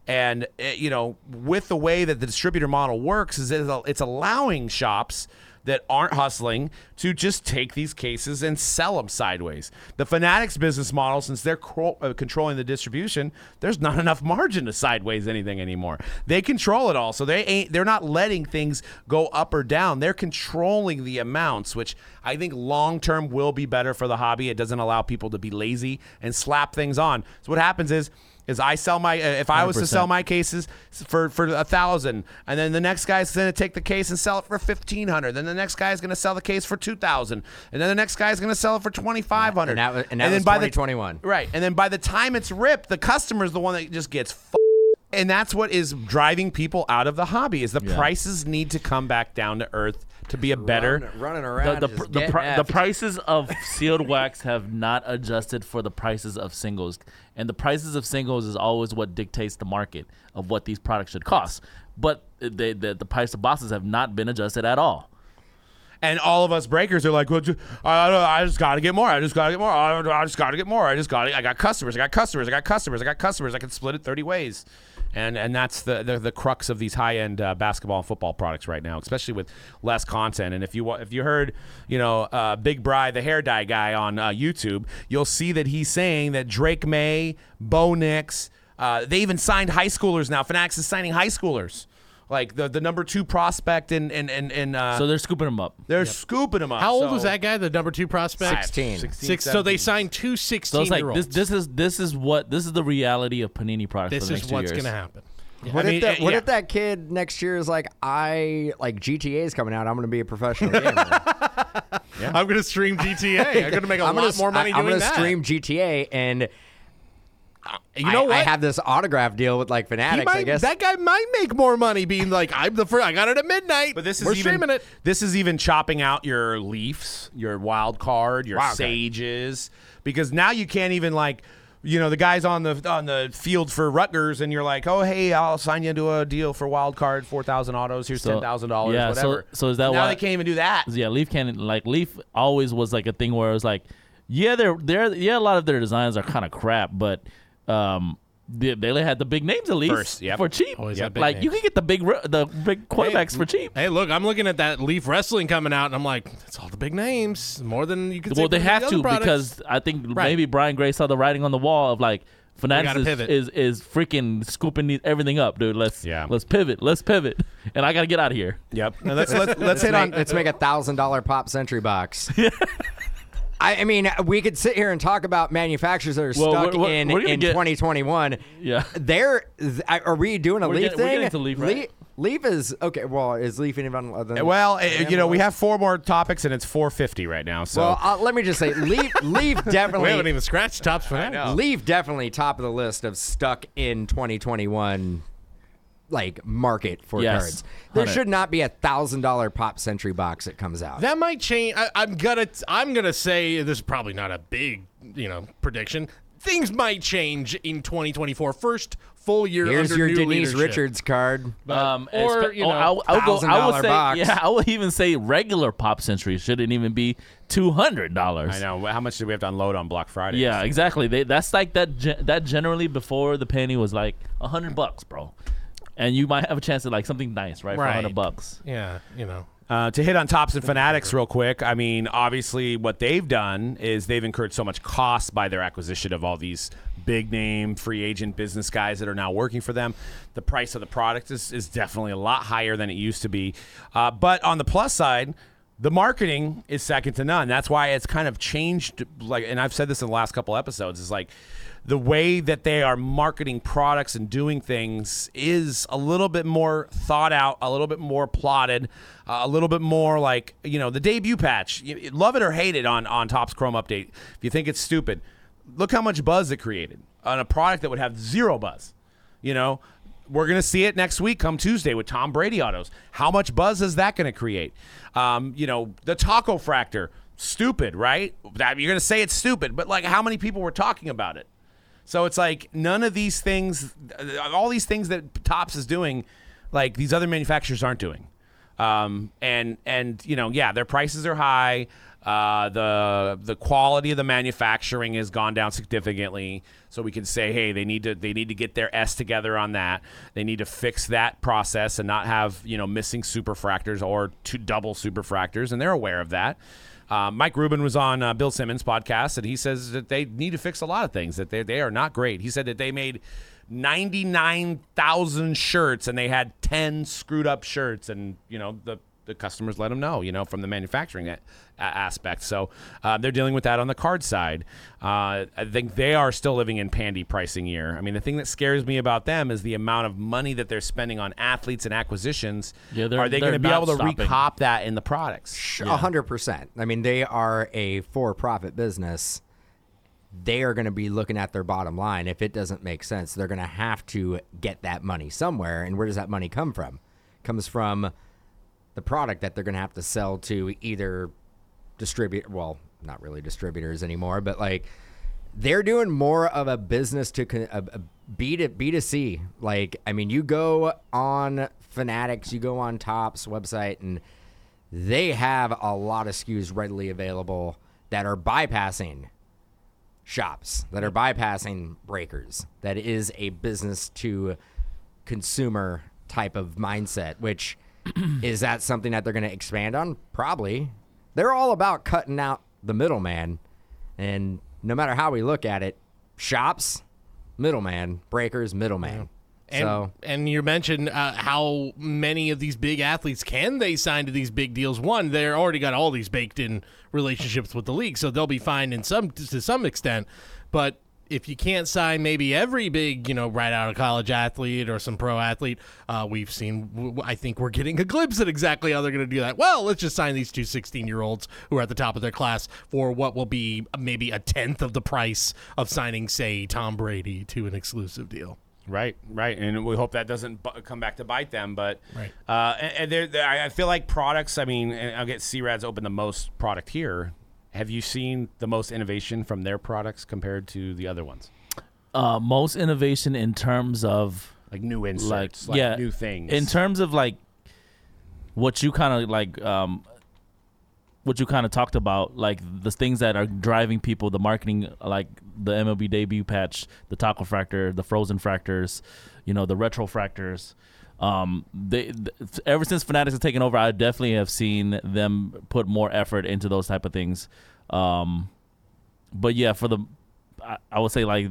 And uh, you know, with the way that the distributor model works, is it's it's allowing shops that aren't hustling to just take these cases and sell them sideways. The Fanatics business model, since they're cro- uh, controlling the distribution, there's not enough margin to sideways anything anymore. They control it all, so they ain't. They're not letting things go up or down. They're controlling the amounts, which I think long term will be better for the hobby. It doesn't allow people to be lazy and slap things on. So what happens is. Is I sell my uh, if I was to 100%. sell my cases for for a thousand, and then the next guy's going to take the case and sell it for fifteen hundred. Then the next guy's going to sell the case for two thousand, and then the next guy's going to sell it for twenty five hundred. And that was- and that was by the 2021. right, and then by the time it's ripped, the customer's the one that just gets. F- and that's what is driving people out of the hobby is the Yeah. prices need to come back down to earth to be a better Run- running around. the, just pr- the, getting pri- the prices of sealed wax have not adjusted for the prices of singles, and the prices of singles is always what dictates the market of what these products should cost. But uh, they, the the price of boxes have not been adjusted at all. And all of us breakers are like, well, I, I just got to get more. I just got to get more. I, I just got to get more. I just got. I got customers. I got customers. I got customers. I got customers. I can split it thirty ways, and and that's the the, the crux of these high end uh, basketball and football products right now, especially with less content. And if you if you heard, you know, uh, Big Bry, the hair dye guy on uh, YouTube, you'll see that he's saying that Drake Maye, Bo Nix, uh, they even signed high schoolers now. Fanatics is signing high schoolers. Like the, the number two prospect and in in, in uh, So they're scooping them up. they're scooping him up. How old so- was that guy, the number two prospect? 16. 16, Six, so they 17. signed two 16 So it's like year this. olds. This is this is what this is the reality of Panini products. This for the is next two what's going to happen. What, I mean, if that, uh, what yeah. if that kid next year is like, I like GTA is coming out. I'm going to be a professional gamer. I'm going to stream GTA. I'm going to make a I'm lot gonna, more money I, am gonna that. stream GTA, and you know I, what? I have this autograph deal with like Fanatics. might, I guess that guy might make more money being like, I'm the first. I got it at midnight. But this is We're even streaming it. this is even chopping out your Leafs, your wild card, your Wild card. Sages, because now you can't even like. You know the guys on the on the field for Rutgers, and you're like, "Oh, hey, I'll sign you into a deal for wild card, four thousand autos. Here's So, ten thousand dollars, yeah, so- whatever." so is that now why- they can't even do that? Yeah, Leaf can't like Leaf always was like a thing where it was like, yeah, they're they're yeah, a lot of their designs are kind of crap, but um, they, they had the big names at least First, yep. for cheap. Always Yep. had big like you names. can get the big ru- the big quarterbacks for cheap. Hey, look, I'm looking at that Leaf Wrestling coming out, and I'm like, it's all the big names, more than you could. say Well, they for have the to products. because I think Right. maybe Brian Gray saw the writing on the wall of like Fanatics gotta is, pivot. is is freaking scooping these, everything up, dude. Let's Yeah. let's pivot, let's pivot, and I gotta get out of here. Yep. Now let's let's let's let's hit make, on let's make a thousand dollar pop century box. I, I mean, we could sit here and talk about manufacturers that are Well, stuck we're- we're- in we're in get- 2021. Yeah. They're th- are we doing a We're Leaf getting- we're getting to Leaf, right? Leaf, Leaf is okay. Well, is Leaf even other than Well, eh, you know, we have four more topics, and it's four fifty right now. So Well, uh, let me just say, Leaf, Leaf we definitely, haven't even scratched tops for that. Leaf definitely top of the list of stuck in 2021, like market for Yes, cards. There 100. should not be a thousand dollar pop century box that comes out. That might change. I, I'm gonna. I'm gonna say this is probably not a big, you know, prediction. Things might change in 2024. First full year. Here's under your new Denise leadership. Richards card. But- Um, or espe- you oh, know, I, w- I would go, I would say, box. yeah, I would even say regular Pop Century shouldn't even be two hundred dollars. I know how much do we have to unload on Black Friday? Yeah, exactly. They, that's like that. That generally before the pandy was like a hundred bucks, bro, and you might have a chance at like something nice, right, for a Right. hundred bucks. yeah, you know. Uh, to hit on Topps and fanatics real quick, I mean, obviously, what they've done is they've incurred so much cost by their acquisition of all these big name free agent business guys that are now working for them. The price of the product is, is definitely a lot higher than it used to be. Uh, but on the plus side, the marketing is second to none. That's why it's kind of changed. Like, and I've said this in the last couple episodes. Is like the way that they are marketing products and doing things is a little bit more thought out, a little bit more plotted, uh, a little bit more like you know the debut patch. You, love it or hate it on on Topps Chrome Update. If you think it's stupid, look how much buzz it created on a product that would have zero buzz. You know, we're going to see it next week, come Tuesday, with Tom Brady autos. How much buzz is that going to create? Um, you know, the taco fractor, stupid, right? That, you're going to say it's stupid, but like, how many people were talking about it? So it's like none of these things, all these things that Topps is doing, like these other manufacturers aren't doing. Um, and and you know, yeah, their prices are high. Uh, the the quality of the manufacturing has gone down significantly. So we can say, hey, they need to they need to get their S together on that. They need to fix that process and not have you know missing superfractors or two double superfractors, and they're aware of that. Uh, Mike Rubin was on uh, Bill Simmons' podcast, and he says that they need to fix a lot of things. That they they are not great. He said that they made ninety nine thousand shirts, and they had ten screwed up shirts, and you know the the customers let them know, you know, from the manufacturing a- aspect. So uh, they're dealing with that on the card side. Uh, I think they are still living in pandy pricing year. I mean, the thing that scares me about them is the amount of money that they're spending on athletes and acquisitions. Yeah, they're- are they going to be able to stopping. recop that in the products? A hundred percent. I mean, they are a for-profit business, they are going to be looking at their bottom line. If it doesn't make sense, they're going to have to get that money somewhere. And where does that money come from? comes from the product that they're going to have to sell to either distribute, well, not really distributors anymore, but like they're doing more of a business to a, a B to B to C. Like, I mean, you go on Fanatics, you go on Topps website, and they have a lot of SKUs readily available that are bypassing shops, that are bypassing breakers. That is a business to consumer type of mindset, which is that something that they're going to expand on? Probably. They're all about cutting out the middleman. And no matter how we look at it, shops, middleman, breakers, middleman. And, so and you mentioned uh, how many of these big athletes can they sign to these big deals? One, they're already got all these baked in relationships with the league, so they'll be fine in some to some extent. But if you can't sign maybe every big, you know, right out of college athlete or some pro athlete, uh, we've seen, I think we're getting a glimpse at exactly how they're going to do that. Well, let's just sign these two 16 year olds who are at the top of their class for what will be maybe a tenth of the price of signing, say, Tom Brady to an exclusive deal. Right, right, and we hope that doesn't bu- come back to bite them. But Right. uh, and, and there, there- I feel like products. I mean, and I'll get C-Rad's open the most product here. Have you seen the most innovation from their products compared to the other ones? Uh, most innovation in terms of Like new like, inserts, like, yeah, new things. In terms of like what you kind of like, um, what you kind of talked about, like the things that are driving people, the marketing, like the MLB debut patch, the taco fractor, the frozen fractors, you know, the retro fractors. Um, they th- ever since Fanatics has taken over, I definitely have seen them put more effort into those type of things. Um, but yeah, for the, I, I would say like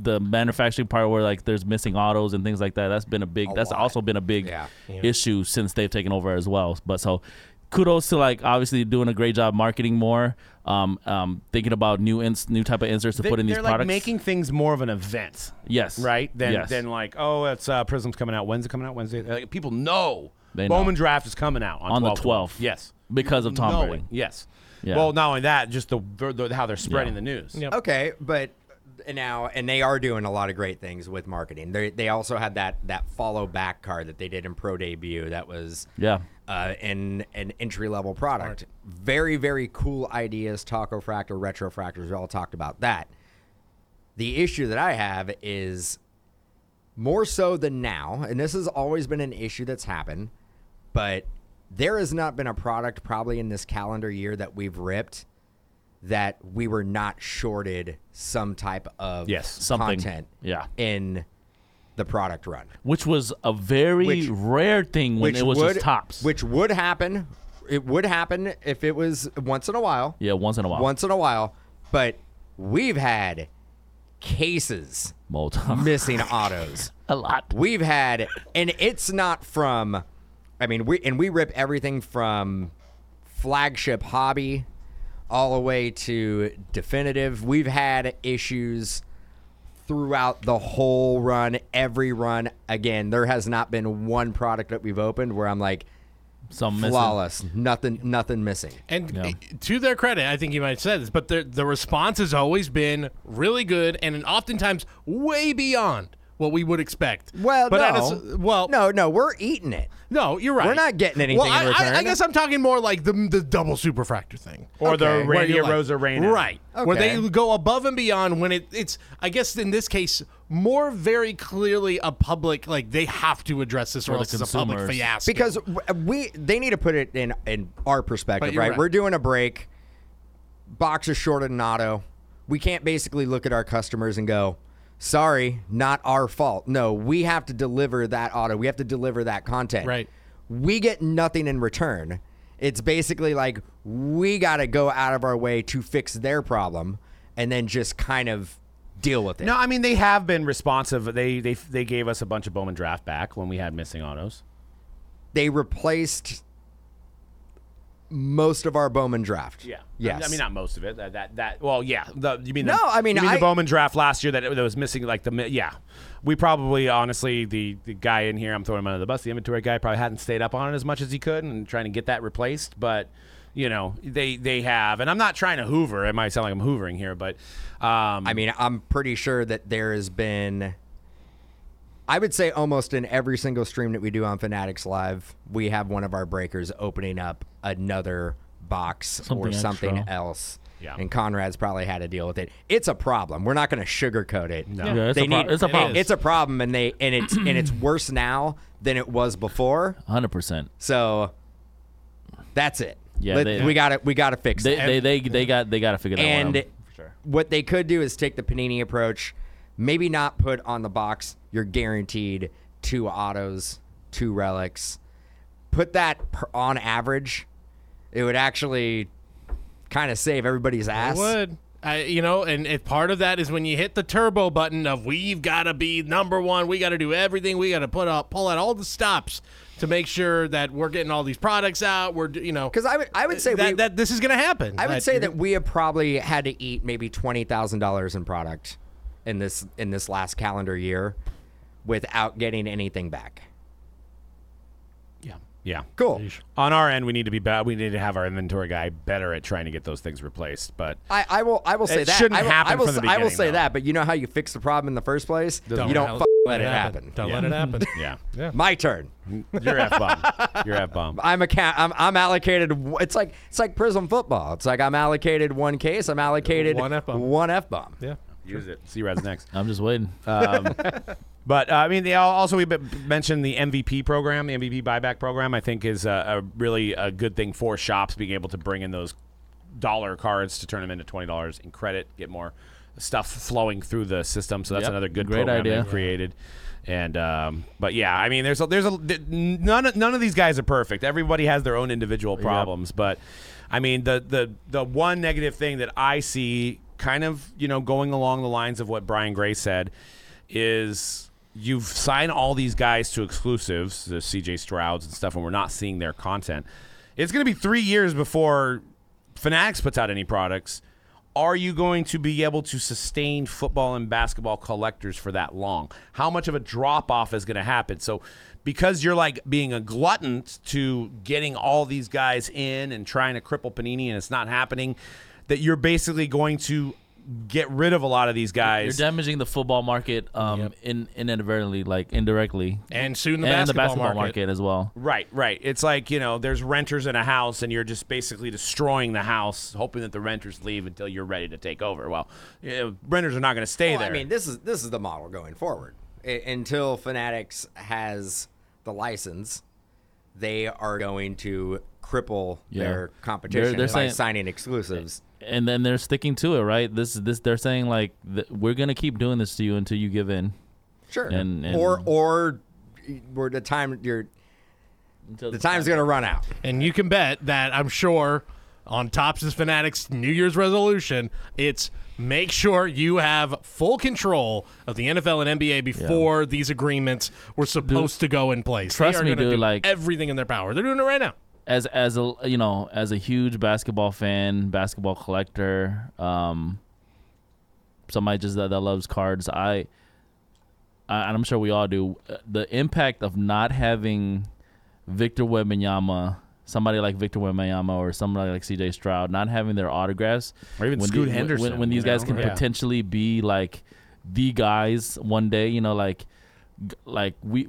the manufacturing part where like there's missing autos and things like that. That's been a big. A that's lot. also been a big Yeah. issue since they've taken over as well. But so, kudos to like obviously doing a great job marketing more. Um, um, thinking about new ins- new type of inserts to They, put in these products. they're like products. making things more of an event, yes, right? Than yes. than like, oh, it's uh, Prizm's coming out. When's it coming out? Wednesday. Like, people know They know. Bowman Draft is coming out on, On the 12th. Yes, because of Tom Brady. it. Yes. Yeah. Well, not only that, just the, the, the how they're spreading Yeah. the news. Yep. Okay, but now and they are doing a lot of great things with marketing. They they also had that that follow back card that they did in pro debut that was Yeah. Uh, in an entry level product. Very very cool ideas. Taco Fractor, Retro Fractors. We all talked about that. The issue that I have is more so than now, and this has always been an issue that's happened, but there has not been a product probably in this calendar year that we've ripped that we were not shorted some type of Yes, something. content Yeah. in the product run. Which was a very Which- rare thing when which it was would just tops. which would happen. It would happen if it was once in a while. yeah, once in a while. Once in a while, but we've had cases Multi- missing autos. a lot. We've had, and it's not from. I mean, we and we rip everything from flagship hobby all the way to definitive. We've had issues throughout the whole run, every run. Again, there has not been one product that we've opened where I'm like Some missing. flawless, nothing, nothing missing. And Yeah. to their credit, I think you might have said this, but the the response has always been really good and oftentimes way beyond what we would expect. Well, but no, at a s- well, no, no, we're eating it. no, you're right. We're not getting anything well, in I- I, I guess I'm talking more like the the double superfractor thing. Or Okay. the Where Randy you're like- Arozarena. Right. Where they go above and beyond when it, it's, I guess in this case, more very clearly a public, like they have to address this or the else it's a public fiasco. because we they need to put it in in our perspective, right? right. We're doing a break. Box is shorted an auto. We can't basically look at our customers and go, "Sorry, not our fault." No, we have to deliver that auto. We have to deliver that content. Right. We get nothing in return. It's basically like we got to go out of our way to fix their problem and then just kind of deal with it. No, I mean they have been responsive. They they they gave us a bunch of Bowman draft back when we had missing autos. They replaced most of our Bowman draft. Yeah. Yes. I mean, not most of it. That that, that well, yeah. The, you mean the, No, I mean, you mean I- the Bowman draft last year that, that was missing like the yeah. We probably honestly the the guy in here I'm throwing him under the bus. The inventory guy probably hadn't stayed up on it as much as he could and trying to get that replaced. But you know they they have. And I'm not trying to hoover. It might sound like I'm hoovering here, but um, I mean, I'm pretty sure that there has been. I would say almost in every single stream that we do on Fanatics Live, we have one of our breakers opening up another box Something or something extra. else. Yeah. And Conrad's probably had to deal with it. It's a problem. We're not going to sugarcoat it. No. Yeah, it's they a pro- need, it's a it- problem. It's a problem, and they and it's and it's worse now than it was before. Hundred percent. So that's it. Yeah, Let- they- we got to we got to fix They, it. they they they got they got to figure that and one out. For sure. what they could do is take the panini approach maybe not put on the box you're guaranteed two autos two relics put that per, on average it would actually kind of save everybody's ass It would. I, you know, and if part of that is when you hit the turbo button of we've got to be number one, we got to do everything, we got to put up, pull out all the stops to make sure that we're getting all these products out. We're, you know, because I would, I would say that, we, that this is going to happen. I would say that we have probably had to eat maybe twenty thousand dollars in product in this in this last calendar year without getting anything back. yeah, yeah. Cool. On our end, we need to be bad. We need to have our inventory guy better at trying to get those things replaced. But I, I will I will say It that shouldn't I will, happen I will, from the s- I will say though. that, but you know how you fix the problem in the first place? Don't you don't let f- let it happen. Don't Yeah. let it happen. yeah, My turn. you're f bomb. You're f bomb. I'm a ca- I'm, I'm allocated. It's like it's like Prizm football. It's like I'm allocated one case. I'm allocated One F-bomb. One f bomb. yeah. Use it. C-Rad's next. I'm just waiting. Um, But uh, I mean, they al- also we mentioned the MVP program, the MVP buyback program. I think is a, a really a good thing for shops being able to bring in those dollar cards to turn them into twenty dollars in credit, get more stuff flowing through the system. So that's Yep. another good Great program idea. they've created. And um, but yeah, I mean, there's a, there's a none of, none of these guys are perfect. Everybody has their own individual problems, but I mean, the the the one negative thing that I see, kind of you know, going along the lines of what Brian Gray said, is you've signed all these guys to exclusives, the CJ Strouds and stuff, and we're not seeing their content. It's going to be three years before Fanatics puts out any products. Are you going to be able to sustain football and basketball collectors for that long? How much of a drop off is going to happen? So, because you're like being a glutton to getting all these guys in and trying to cripple Panini and it's not happening, that you're basically going to get rid of a lot of these guys. You're damaging the football market um, in inadvertently, like indirectly, And soon the and basketball, the basketball market. market. as well. Right, right. It's like, you know, there's renters in a house and you're just basically destroying the house, hoping that the renters leave until you're ready to take over. Well, you know, renters are not going to stay Well, there. I mean, this is this is the model going forward. I- until Fanatics has the license, they are going to cripple Yeah. their competition they're by saying- signing exclusives. And then they're sticking to it, right? This is this they're saying like th- we're gonna keep doing this to you until you give in. Sure. And- and- or or where the time you're Until the time's going to run out. And you can bet that I'm sure on Topps' Fanatics New Year's resolution, it's make sure you have full control of the NFL and NBA before these agreements were supposed to go in place. trust they are me, dude, do like- everything in their power. They're doing it right now. As as a you know as a huge basketball fan, basketball collector, um, somebody just that, that loves cards. I, I and I'm sure we all do. uh, The impact of not having Victor Wembanyama, somebody like Victor Wembanyama, or somebody like C.J. Stroud, not having their autographs, Or even when Scoot the- Henderson, when, when these guys know? can Yeah. potentially be like the guys one day. You know, like like we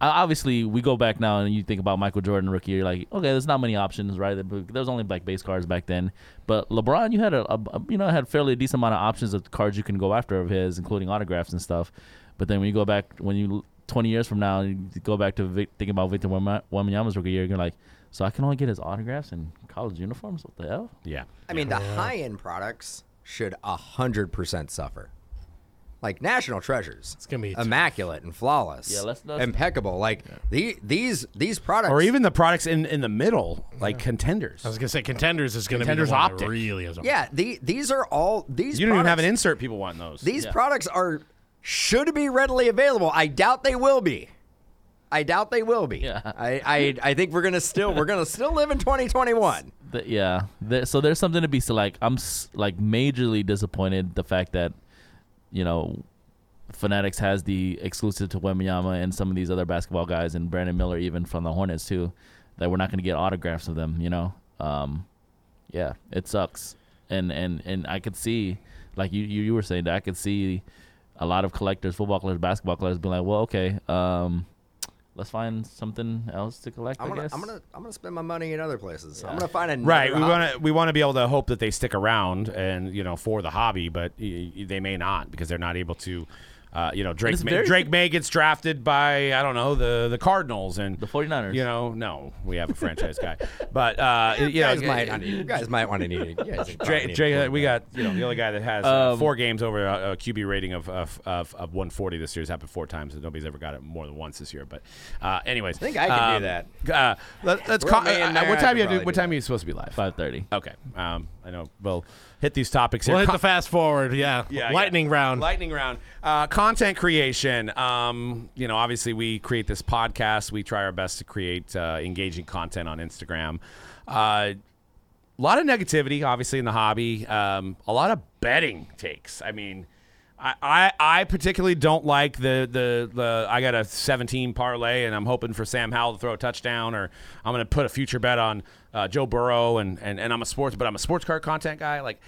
obviously we go back now and you think about Michael Jordan rookie you're like okay there's not many options right? There was only like base cards back then. But LeBron you had a, a- a- you know had fairly decent amount of options of cards you can go after of his including autographs and stuff. But then when you go back when you 20 years from now you go back to Vic, thinking about Victor Wembanyama- Wembanyama's rookie year you're like so I can only get his autographs and college uniforms? What the hell? Yeah. I mean, the high end products should hundred percent suffer. Like national treasures, it's gonna be immaculate and flawless, Yeah, let's- let's- impeccable. Like the, these these products, Or even the products in, in the middle, like contenders. I was gonna say contenders is gonna Contenders be the one Optic. really is. yeah, the, these are all these. You don't even have an insert. People want those. These Yeah. products are should be readily available. I doubt they will be. I doubt they will be. Yeah. I, I, I think we're gonna still we're gonna still live in 2021. The- yeah. There- so there's something to be so like I'm s- like majorly disappointed the fact that you know Fanatics has the exclusive to Wembanyama and some of these other basketball guys and Brandon Miller even from the Hornets too that we're not going to get autographs of them. You know. Um, yeah, it sucks. And and and I could see, like you you, you were saying, that I could see a lot of collectors, football collectors, basketball collectors, being like, well, okay, um, let's find something else to collect. I'm I gonna, guess. I'm gonna, I'm gonna spend my money in other places. I'm gonna find a Right, we want to we want to be able to hope that they stick around and you know for the hobby, but y- y- they may not because they're not able to. Uh, you know, Drake it's may, Drake Maye gets drafted by I don't know the the Cardinals and the 49ers. you know no we have a franchise guy, but uh, you You know guys might, not you guys might want to need it. You guys probably Dre, need Dre, a uh, we got you know the only guy that has uh, Um, four games over a, a QB rating of, of, of, of 140 this year has happened four times and nobody's ever got it more than once this year. But uh, anyways, I think I can do that. Uh, let, us call, me in uh, what time you have to, probably what do time are you supposed to be live? five thirty. Okay, um, I know we'll hit these topics here. We'll hit Con- the fast forward. Yeah. yeah, Lightning yeah. round. Lightning round. Uh, content creation. Um, you know, obviously we create this podcast. We try our best to create uh, engaging content on Instagram. Uh, a lot of negativity, obviously, in the hobby. Um, a lot of betting takes. I mean, I, I, I particularly don't like the, the the I got a 17 parlay and I'm hoping for Sam Howell to throw a touchdown or I'm going to put a future bet on uh, Joe Burrow and, and and I'm a sports but I'm a sports card content guy like.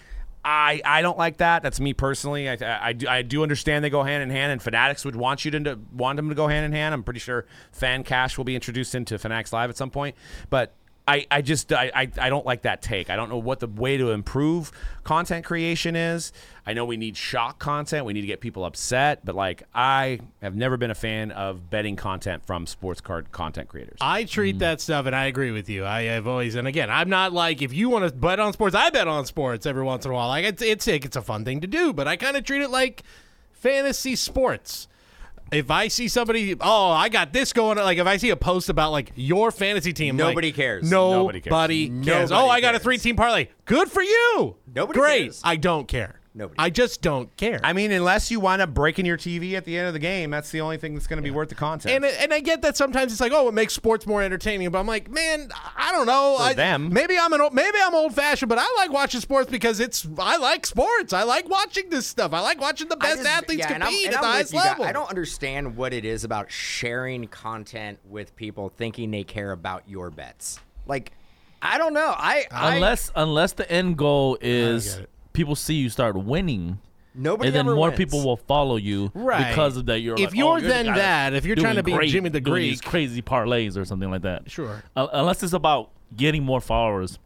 I, I don't like that. That's me personally. I, I, I do, I do understand they go hand in hand, and Fanatics would want you to want them to go hand in hand. I'm pretty sure Fan Cash will be introduced into Fanatics Live at some point, but I, I just I, I, I don't like that take. I don't know what the way to improve content creation is. I know we need shock content. We need to get people upset, but like I have never been a fan of betting content from sports card content creators. I treat mm. that stuff, and I agree with you. I have always, and again, I'm not like if you want to bet on sports, I bet on sports every once in a while. Like it's it's it's a fun thing to do, but I kind of treat it like fantasy sports. If I see somebody, oh, I got this going. on Like if I see a post about like your fantasy team, like, Nobody cares. Nobody, Nobody cares. cares. Nobody oh, I got a cares. three-team parlay. Good for you. Nobody cares. Great. cares. I don't care. Nobody I just don't care. I mean, unless you wind up breaking your TV at the end of the game, that's the only thing that's going to be worth the content. And and I get that sometimes it's like, oh, it makes sports more entertaining. But I'm like, man, I don't know. For I, them. maybe I'm an old, maybe I'm old fashioned, but I like watching sports because it's I like sports. I like watching this stuff. I like watching the best just- athletes yeah, compete and at the I'm with highest you guys. level. I don't understand what it is about sharing content with people thinking they care about your bets. Like, I don't know. I, I Unless unless the end goal is get it. People see you start winning. Nobody and then more wins. people will follow you Right. because of that. You're If like, you're oh, you're then that, if you're trying to be great, Jimmy the doing these crazy parlays or something like that. Sure. Uh, unless it's about getting more followers,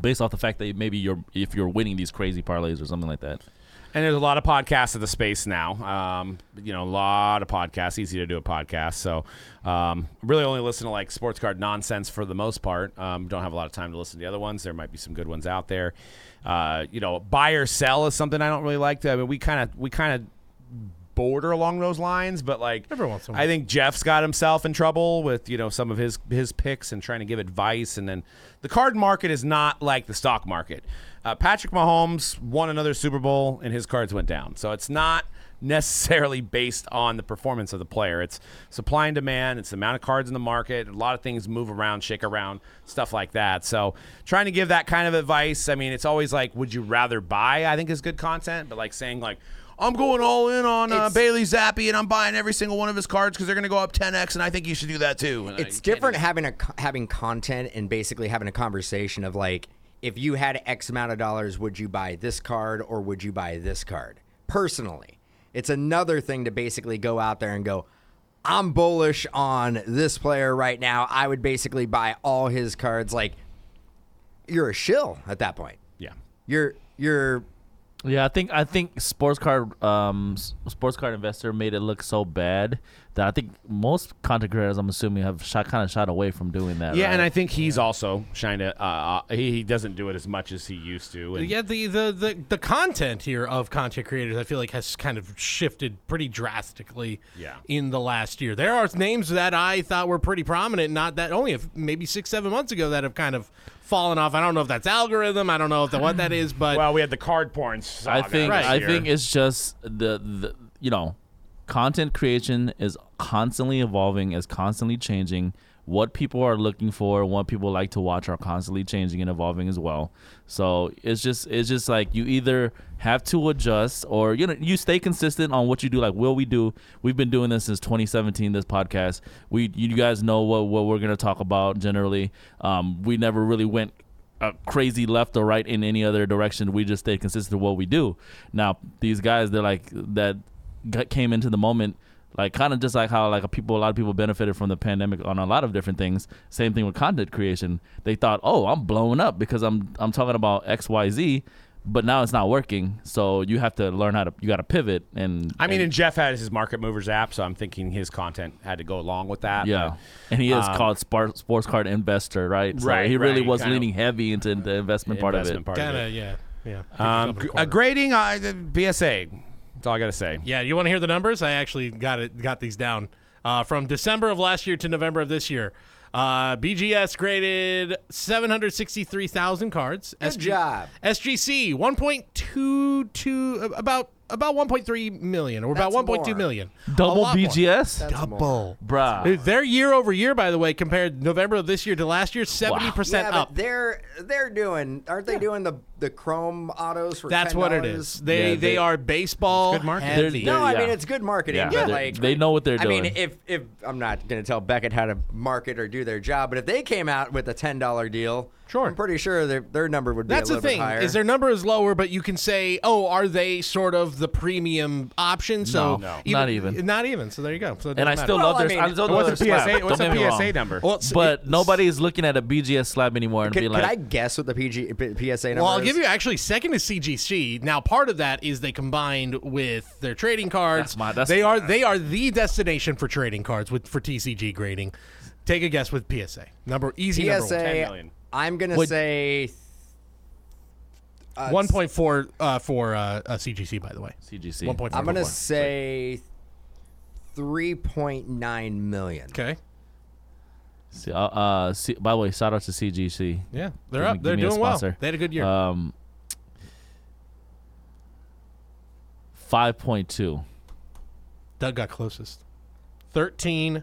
based off the fact that maybe you're if you're winning these crazy parlays or something like that. And there's a lot of podcasts of the space now. Um, you know, a lot of podcasts. Easy to do a podcast. So, um, really only listen to like sports card nonsense for the most part. Um, don't have a lot of time to listen to the other ones. There might be some good ones out there. Uh, you know, buy or sell is something I don't really like. To, I mean, we kind of we kind of border along those lines, but like Every once in a while. I think Jeff's got himself in trouble with you know some of his his picks and trying to give advice, and then the card market is not like the stock market. Uh, Patrick Mahomes won another Super Bowl and his cards went down, so it's not necessarily based on the performance of the player. It's supply and demand. It's the amount of cards in the market. A lot of things move around, shake around, stuff like that. So trying to give that kind of advice. I mean, it's always like, would you rather buy? I think is good content, but like saying like. I'm going all in on uh, Bailey Zappe, and I'm buying every single one of his cards because they're going to go up 10x, and I think you should do that too. And, It's different having a having content and basically having a conversation of like, if you had X amount of dollars, would you buy this card or would you buy this card? Personally, it's another thing to basically go out there and go, I'm bullish on this player right now. I would basically buy all his cards. Like, you're a shill at that point. Yeah. You're you're Yeah, I think I think sports card um sports card investor made it look so bad that I think most content creators I'm assuming have shot kind of shot away from doing that. Yeah, right? and I think he's also trying to. Uh, uh, he, he doesn't do it as much as he used to. And Yeah, the, the, the, the content here of content creators, I feel like has kind of shifted pretty drastically Yeah. in the last year. There are names that I thought were pretty prominent, not that only if maybe six, seven months ago that have kind of fallen off. I don't know if that's algorithm. I don't know if that, what that is, but well, we had the card porn. I think this I think it's just the, the you know, content creation is constantly evolving, is constantly changing. What people are looking for, what people like to watch, are constantly changing and evolving as well. So it's just it's just like you either have to adjust or you know you stay consistent on what you do. Like will we do, we've been doing this since 2017. This podcast, we you guys know what what we're gonna talk about generally. Um, we never really went a crazy left or right in any other direction. We just stayed consistent with what we do. Now these guys, they're like that got, came into the moment. Like kind of just like how like a people a lot of people benefited from the pandemic on a lot of different things. Same thing with content creation. They thought, oh, I'm blowing up because I'm I'm talking about X Y Z, but now it's not working. So you have to learn how to you got to pivot and I mean, and- and Jeff had his Market Movers app, so I'm thinking his content had to go along with that. Yeah, and he is Um, called sport, sports card investor, right? So Right, he really right, was kinda- leaning heavy into the investment part investment of it. part of Kind it. of, yeah, yeah. Um, Pick yourself in gr- a a grading, uh, the PSA. That's all I got to say. Yeah, you want to hear the numbers? I actually got it. Got these down uh, from December of last year to November of this year. Uh, BGS graded 763,000 cards. Good job. SGC 1.22 about about 1.3 million or about That's 1.2 more. million. Double lot more. BGS, That's Double. bruh. Their year over year, by the way, compared November of this year to last year, 70% Yeah, up. but they're they're doing aren't they doing the the Chrome autos for That's what it $10? is. They Yeah, they, they- are baseball good marketing. They're- they're- No, I mean it's good marketing. Yeah, but they- like they know what they're I doing. I mean, if if I'm not going to tell Beckett how to market or do their job, but if they came out with a ten dollar deal, Sure. I'm pretty sure their their number would be That's a the little thing. bit higher. Is their number is lower, but you can say, "Oh, are they sort of the premium option?" So No. No. Not even. not even. So there you go. So and I doesn't still matter. Well, love I their. mean, I still What's love a their PSA? slab. What's Don't a get me PSA number? Well, But nobody is looking at a BGS slab anymore and Could, be could like, I guess what the PG, PSA number Well, is? Give you actually second is CGC. Now, part of that is they combined with their trading cards. That's my- that's- they are they are the destination for trading cards with for TCG grading. Take a guess with PSA number easy number PSA. 10 million. I'm gonna Would- say uh, one point four uh, for uh, uh, CGC by the way. CGC. One point four. I'm gonna say three point nine million. Okay. C- uh, uh, C- by the way, shout out to CGC. Yeah, they're Give up. me- They're a doing well. sponsor. They had a good year. Um, five point two. Doug got closest. Thirteen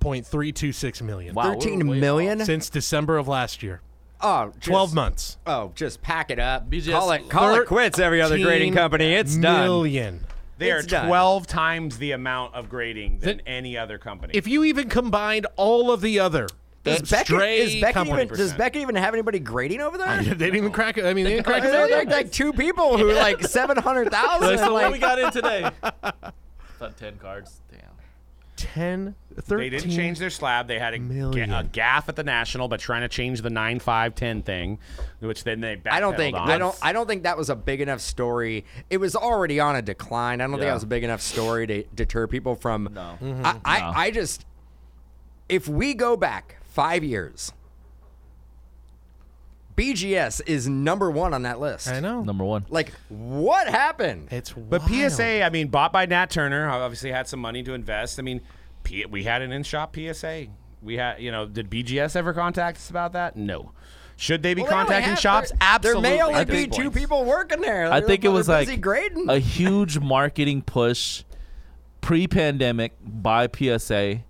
point three two six million Wow, we're Thirteen way million. since December of last year. Oh, just, Twelve months. Oh, just pack it up. BGS call it. Call it quits. Every other grading company. It's done. Million. They are It's done. 12 times the amount of grading than Then- any other company. If you even combined all of the other Does Beckett, stray is Beckett even, does Beckett even have anybody grading over there? they didn't even crack it. I mean, they didn't crack it. They're like, like two people who like seven hundred thousand. That's the like, we got in today? Thought ten cards. Damn. 10, 13. They didn't change their slab. They had a, ga- a gaff at the national, but trying to change the 9 5 10 thing, which then they I don't think on. I don't I don't think that was a big enough story. It was already on a decline. I don't think Yeah. that was a big enough story to deter people from. No. I, mm-hmm. I, No. I just if we go back five years, BGS is number one on that list. I know. Number one. Like what happened? It's But wild. PSA, I mean, bought by Nat Turner, obviously had some money to invest. I mean, P- we had an in-shop PSA. We had, you know, did BGS ever contact us about that? No. Should they be Well, they contacting have- shops? there- Absolutely. There may only at this be two people working there. I They're- think it was like grading. a huge marketing push pre-pandemic by PSA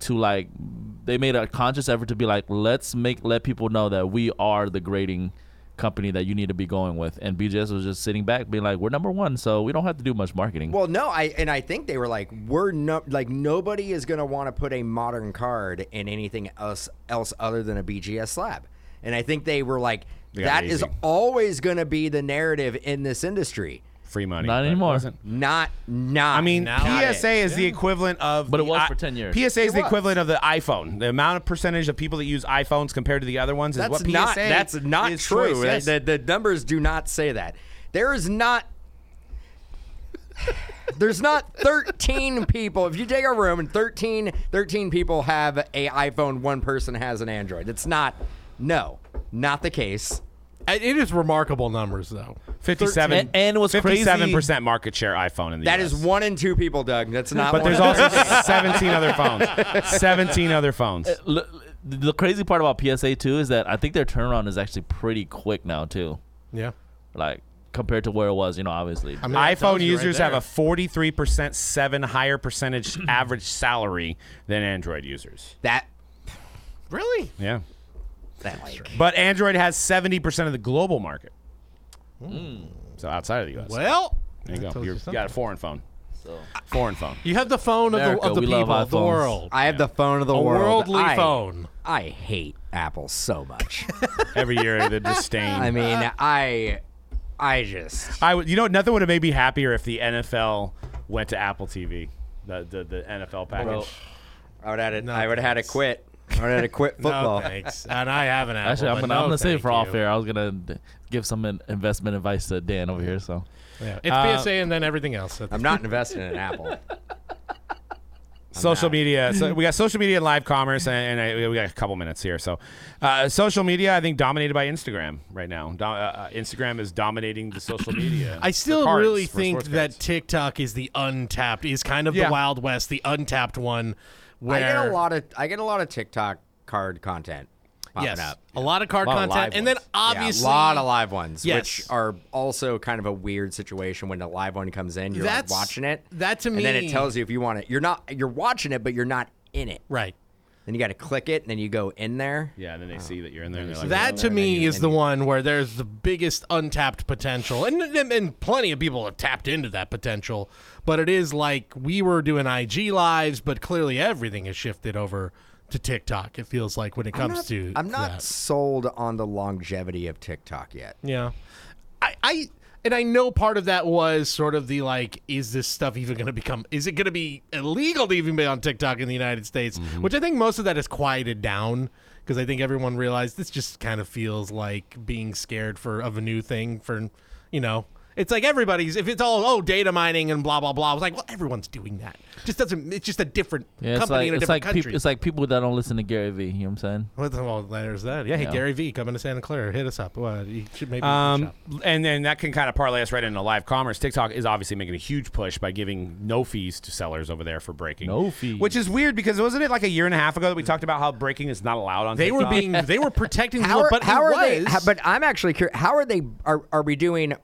to like they made a conscious effort to be like let's make let people know that we are the grading company that you need to be going with and BGS was just sitting back being like we're number 1 so we don't have to do much marketing. Well, no, I and I think they were like, we're no, like nobody is gonna want to put a modern card in anything else else other than a BGS slab, and I think they were like, They got that is lazy. always gonna be the narrative in this industry. Free money. Not but it anymore. wasn't. Not, not. I mean, Now PSA is the equivalent of. But it the was i- for 10 years. PSA is It the was. equivalent of the iPhone. The amount of percentage of people that use iPhones compared to the other ones is that's what PSA not. That's not is true. choice, yes. The, the numbers do not say that. There is not. There's not 13 people. If you take a room and 13, 13 people have a iPhone, one person has an Android. It's not. No, not the case. Uh, it is remarkable numbers, though. 57 And- and what's crazy- 57% market share iPhone in the That US. is one in two people, Doug. That's not. But one there's in also 13. 17 other phones. 17 other phones. Uh, l- the crazy part about PSA too is that I think their turnaround is actually pretty quick now too. Yeah. Like compared to where it was, you know, obviously. I mean, that iPhone tells you right users have there. a 43% seven higher percentage average salary than Android users. that. Really? Yeah. That like. But Android has 70% of the global market. Hmm. So outside of the US. Well, there you go. You're, you you got a foreign phone. So Foreign phone. you have the phone of the, America, of the we love people, the world. I have the phone of the a world. worldly I, phone. I hate Apple so much. Every year, the disdain. I mean, I, I just. I would, you know, nothing would have made me happier if the NFL went to Apple TV, the the, the NFL package. Well, I would have had No, I would have had to quit. I would had to quit football. No thanks. And I haven't. Apple. Actually, I'm gonna, no I'm gonna save it for off you. air. I was gonna d- give some in- investment advice to Dan over here. So Yeah. It's Uh, PSA and then everything else. That's- I'm not investing in Apple. social not. media. So we got social media and live commerce, and, and I, we got a couple minutes here. So, uh, social media, I think, dominated by Instagram right now. Do, uh, uh, Instagram is dominating the social media. I for still cards, really for think sports that cards. TikTok is the untapped, is kind of Yeah. the Wild West, the untapped one. Where I get a lot of I get a lot of TikTok card content popping yes, up. a lot of card lot content, live and then obviously yeah, a lot of live ones, Yes. which are also kind of a weird situation when the live one comes in. You're like, watching it. that to me, and then it tells you if you want it. You're not. You're watching it, but you're not in it. right. Then you got to click it, and then you go in there. Yeah, and then they oh. see that you're in there. And they're like, that to me is the you- one where there's the biggest untapped potential, and, and and plenty of people have tapped into that potential. But it is like we were doing IG lives, but clearly everything has shifted over to TikTok. It feels like when it comes I'm not, to I'm not that. sold on the longevity of TikTok yet. Yeah. I, I and I know part of that was sort of the like, is this stuff even going to become? Is it going to be illegal to even be on TikTok in the United States? Mm-hmm. Which I think most of that is quieted down because I think everyone realized this just kind of feels like being scared for of a new thing for, you know. It's like everybody's if it's all oh data mining and blah blah blah. I was like, well, everyone's doing that. Just doesn't. It's just a different yeah, it's company like in a it's different like country. peop- it's like people that don't listen to Gary Vee. You know what I'm saying? well, well, there's that. Yeah, hey, Yeah. Gary Vee coming to Santa Clara, hit us up. Well, you should maybe Um, shop. and then that can kind of parlay us right into live commerce. TikTok is obviously making a huge push by giving no fees to sellers over there for breaking. No fees. Which is weird because wasn't it like a year and a half ago that we talked about how breaking is not allowed on They were TikTok? being they were protecting How people, are, but how it are they? how- but I'm actually curious. How are they? Are, are we doing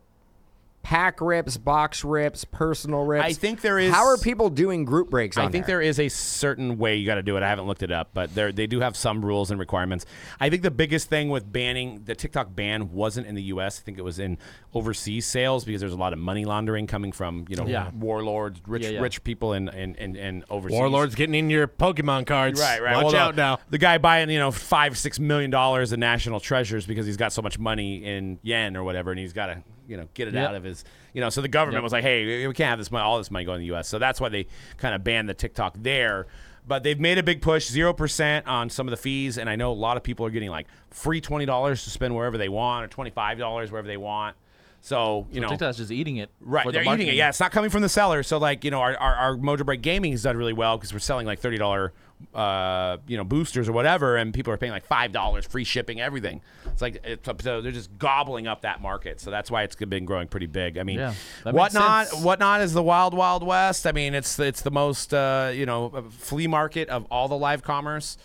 pack rips, box rips, personal rips? I think there is- How are people doing group breaks? On I think there is a certain way you got to do it. I haven't looked it up, but there they do have some rules and requirements. I think the biggest thing with banning the TikTok ban wasn't in the U.S. I think it was in overseas sales because there's a lot of money laundering coming from you know Yeah. warlords, rich Yeah, yeah. rich people in in, in, in overseas. Warlords getting in your Pokemon cards. Right, right. Watch Well, the- out now. The guy buying, you know, five, six million dollars in national treasures because he's got so much money in yen or whatever, and he's got to, you know, get it Yep. out of his, you know. So the government Yep. was like, "Hey, we can't have this money, all this money going to the U.S." So that's why they kind of banned the TikTok there. But they've made a big push, zero percent on some of the fees, and I know a lot of people are getting like free twenty dollars to spend wherever they want, or twenty five dollars wherever they want. So you know, TikTok's just eating it. Right, they're eating it. Yeah, it's not coming from the seller. So like you know, our our, our Mojo Break Gaming has done really well because we're selling like thirty dollar, uh, you know, boosters or whatever, and people are paying like five dollars, free shipping, everything. It's like it's, so they're just gobbling up that market. So that's why it's been growing pretty big. I mean, Yeah, whatnot whatnot is the wild wild west. I mean, it's it's the most uh, you know flea market of all the live commerce.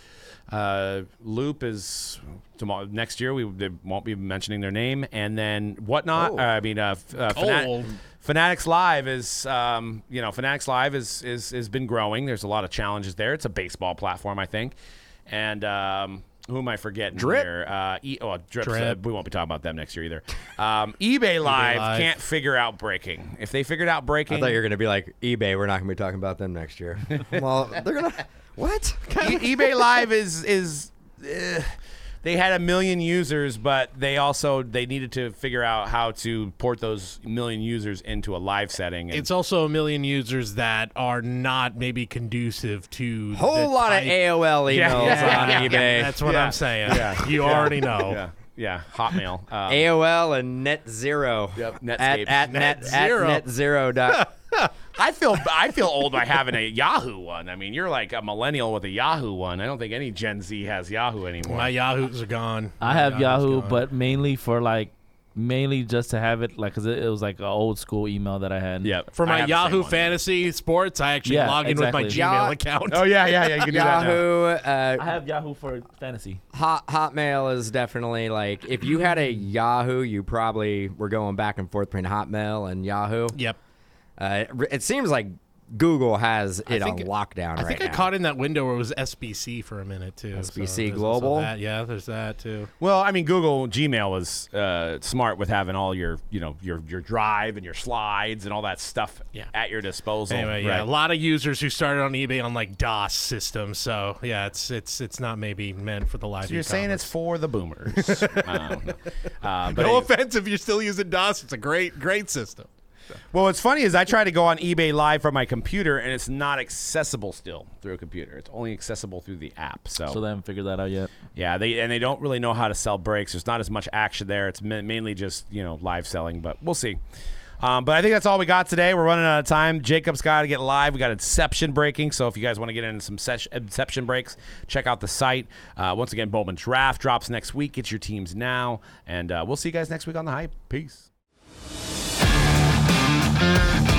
Uh, Loupe is tomorrow next year. We they won't be mentioning their name, and then whatnot. Oh. Uh, I mean, uh, f- uh, Fanat- Cold. Fanatics Live is, um, you know, Fanatics Live is is has been growing. There's a lot of challenges there. It's a baseball platform, I think, and. Um, who am I forgetting Drip? here? Uh, e- oh, Drip. Drip. uh, we won't be talking about them next year either. Um, eBay Live Live. can't figure out breaking. If they figured out breaking, I thought you were going to be like eBay. We're not going to be talking about them next year. well, they're going to what? E- eBay Live is is uh, they had a million users, but they also they needed to figure out how to port those million users into a live setting. And It's also a million users that are not maybe conducive to Whole lot type- of AOL emails Yeah. on eBay. That's what Yeah. I'm saying. Yeah. You Yeah. already know. yeah, yeah, Hotmail. Um, AOL and Net Zero. Yep, At, Netscape. at net, Net at net zero dot. I feel I feel old by having a Yahoo one. I mean, you're like a millennial with a Yahoo one. I don't think any Gen Z has Yahoo anymore. My Yahoos are gone. I My have Yahoo's Yahoo, gone. but mainly for like, mainly just to have it, like, cause it, it was like an old school email that I had. Yep. for my have the Yahoo one. Fantasy Sports, I actually Yeah, log in exactly. with my Gmail Ya- account. Oh yeah, yeah, yeah. You can do that now. Yahoo, uh, I have Yahoo for fantasy. Hot Hotmail is definitely like if you had a Yahoo, you probably were going back and forth between Hotmail and Yahoo. Yep. Uh, it, it seems like Google has it think- on lockdown I right think now. I think I caught in that window where it was SBC for a minute too. so SBC there's also Global? that. Yeah, there's that too. Well, I mean, Google Gmail was uh, smart with having all your, you know, your your drive and your slides and all that stuff Yeah. at your disposal. Anyway, yeah, Right. a lot of users who started on eBay on like DOS systems. So yeah, it's it's it's not maybe meant for the live. So you're saying it's for the boomers. I don't. Uh, but no anyway. offense if you're still using DOS. It's a great great system. Well, what's funny is I try to go on eBay Live from my computer, and it's not accessible still through a computer. It's only accessible through the app. So, So they haven't figured that out yet. yeah, they and they don't really know how to sell breaks. There's not as much action there. It's ma- mainly just you know live selling, but we'll see. Um, but I think that's all we got today. We're running out of time. Jacob's got to get live. We got Inception breaking. So if you guys want to get into some sesh- Inception breaks, check out the site. Uh, once again, Bowman Draft drops next week. Get your teams now, and uh, we'll see you guys next week on the hype. Peace. Thank you.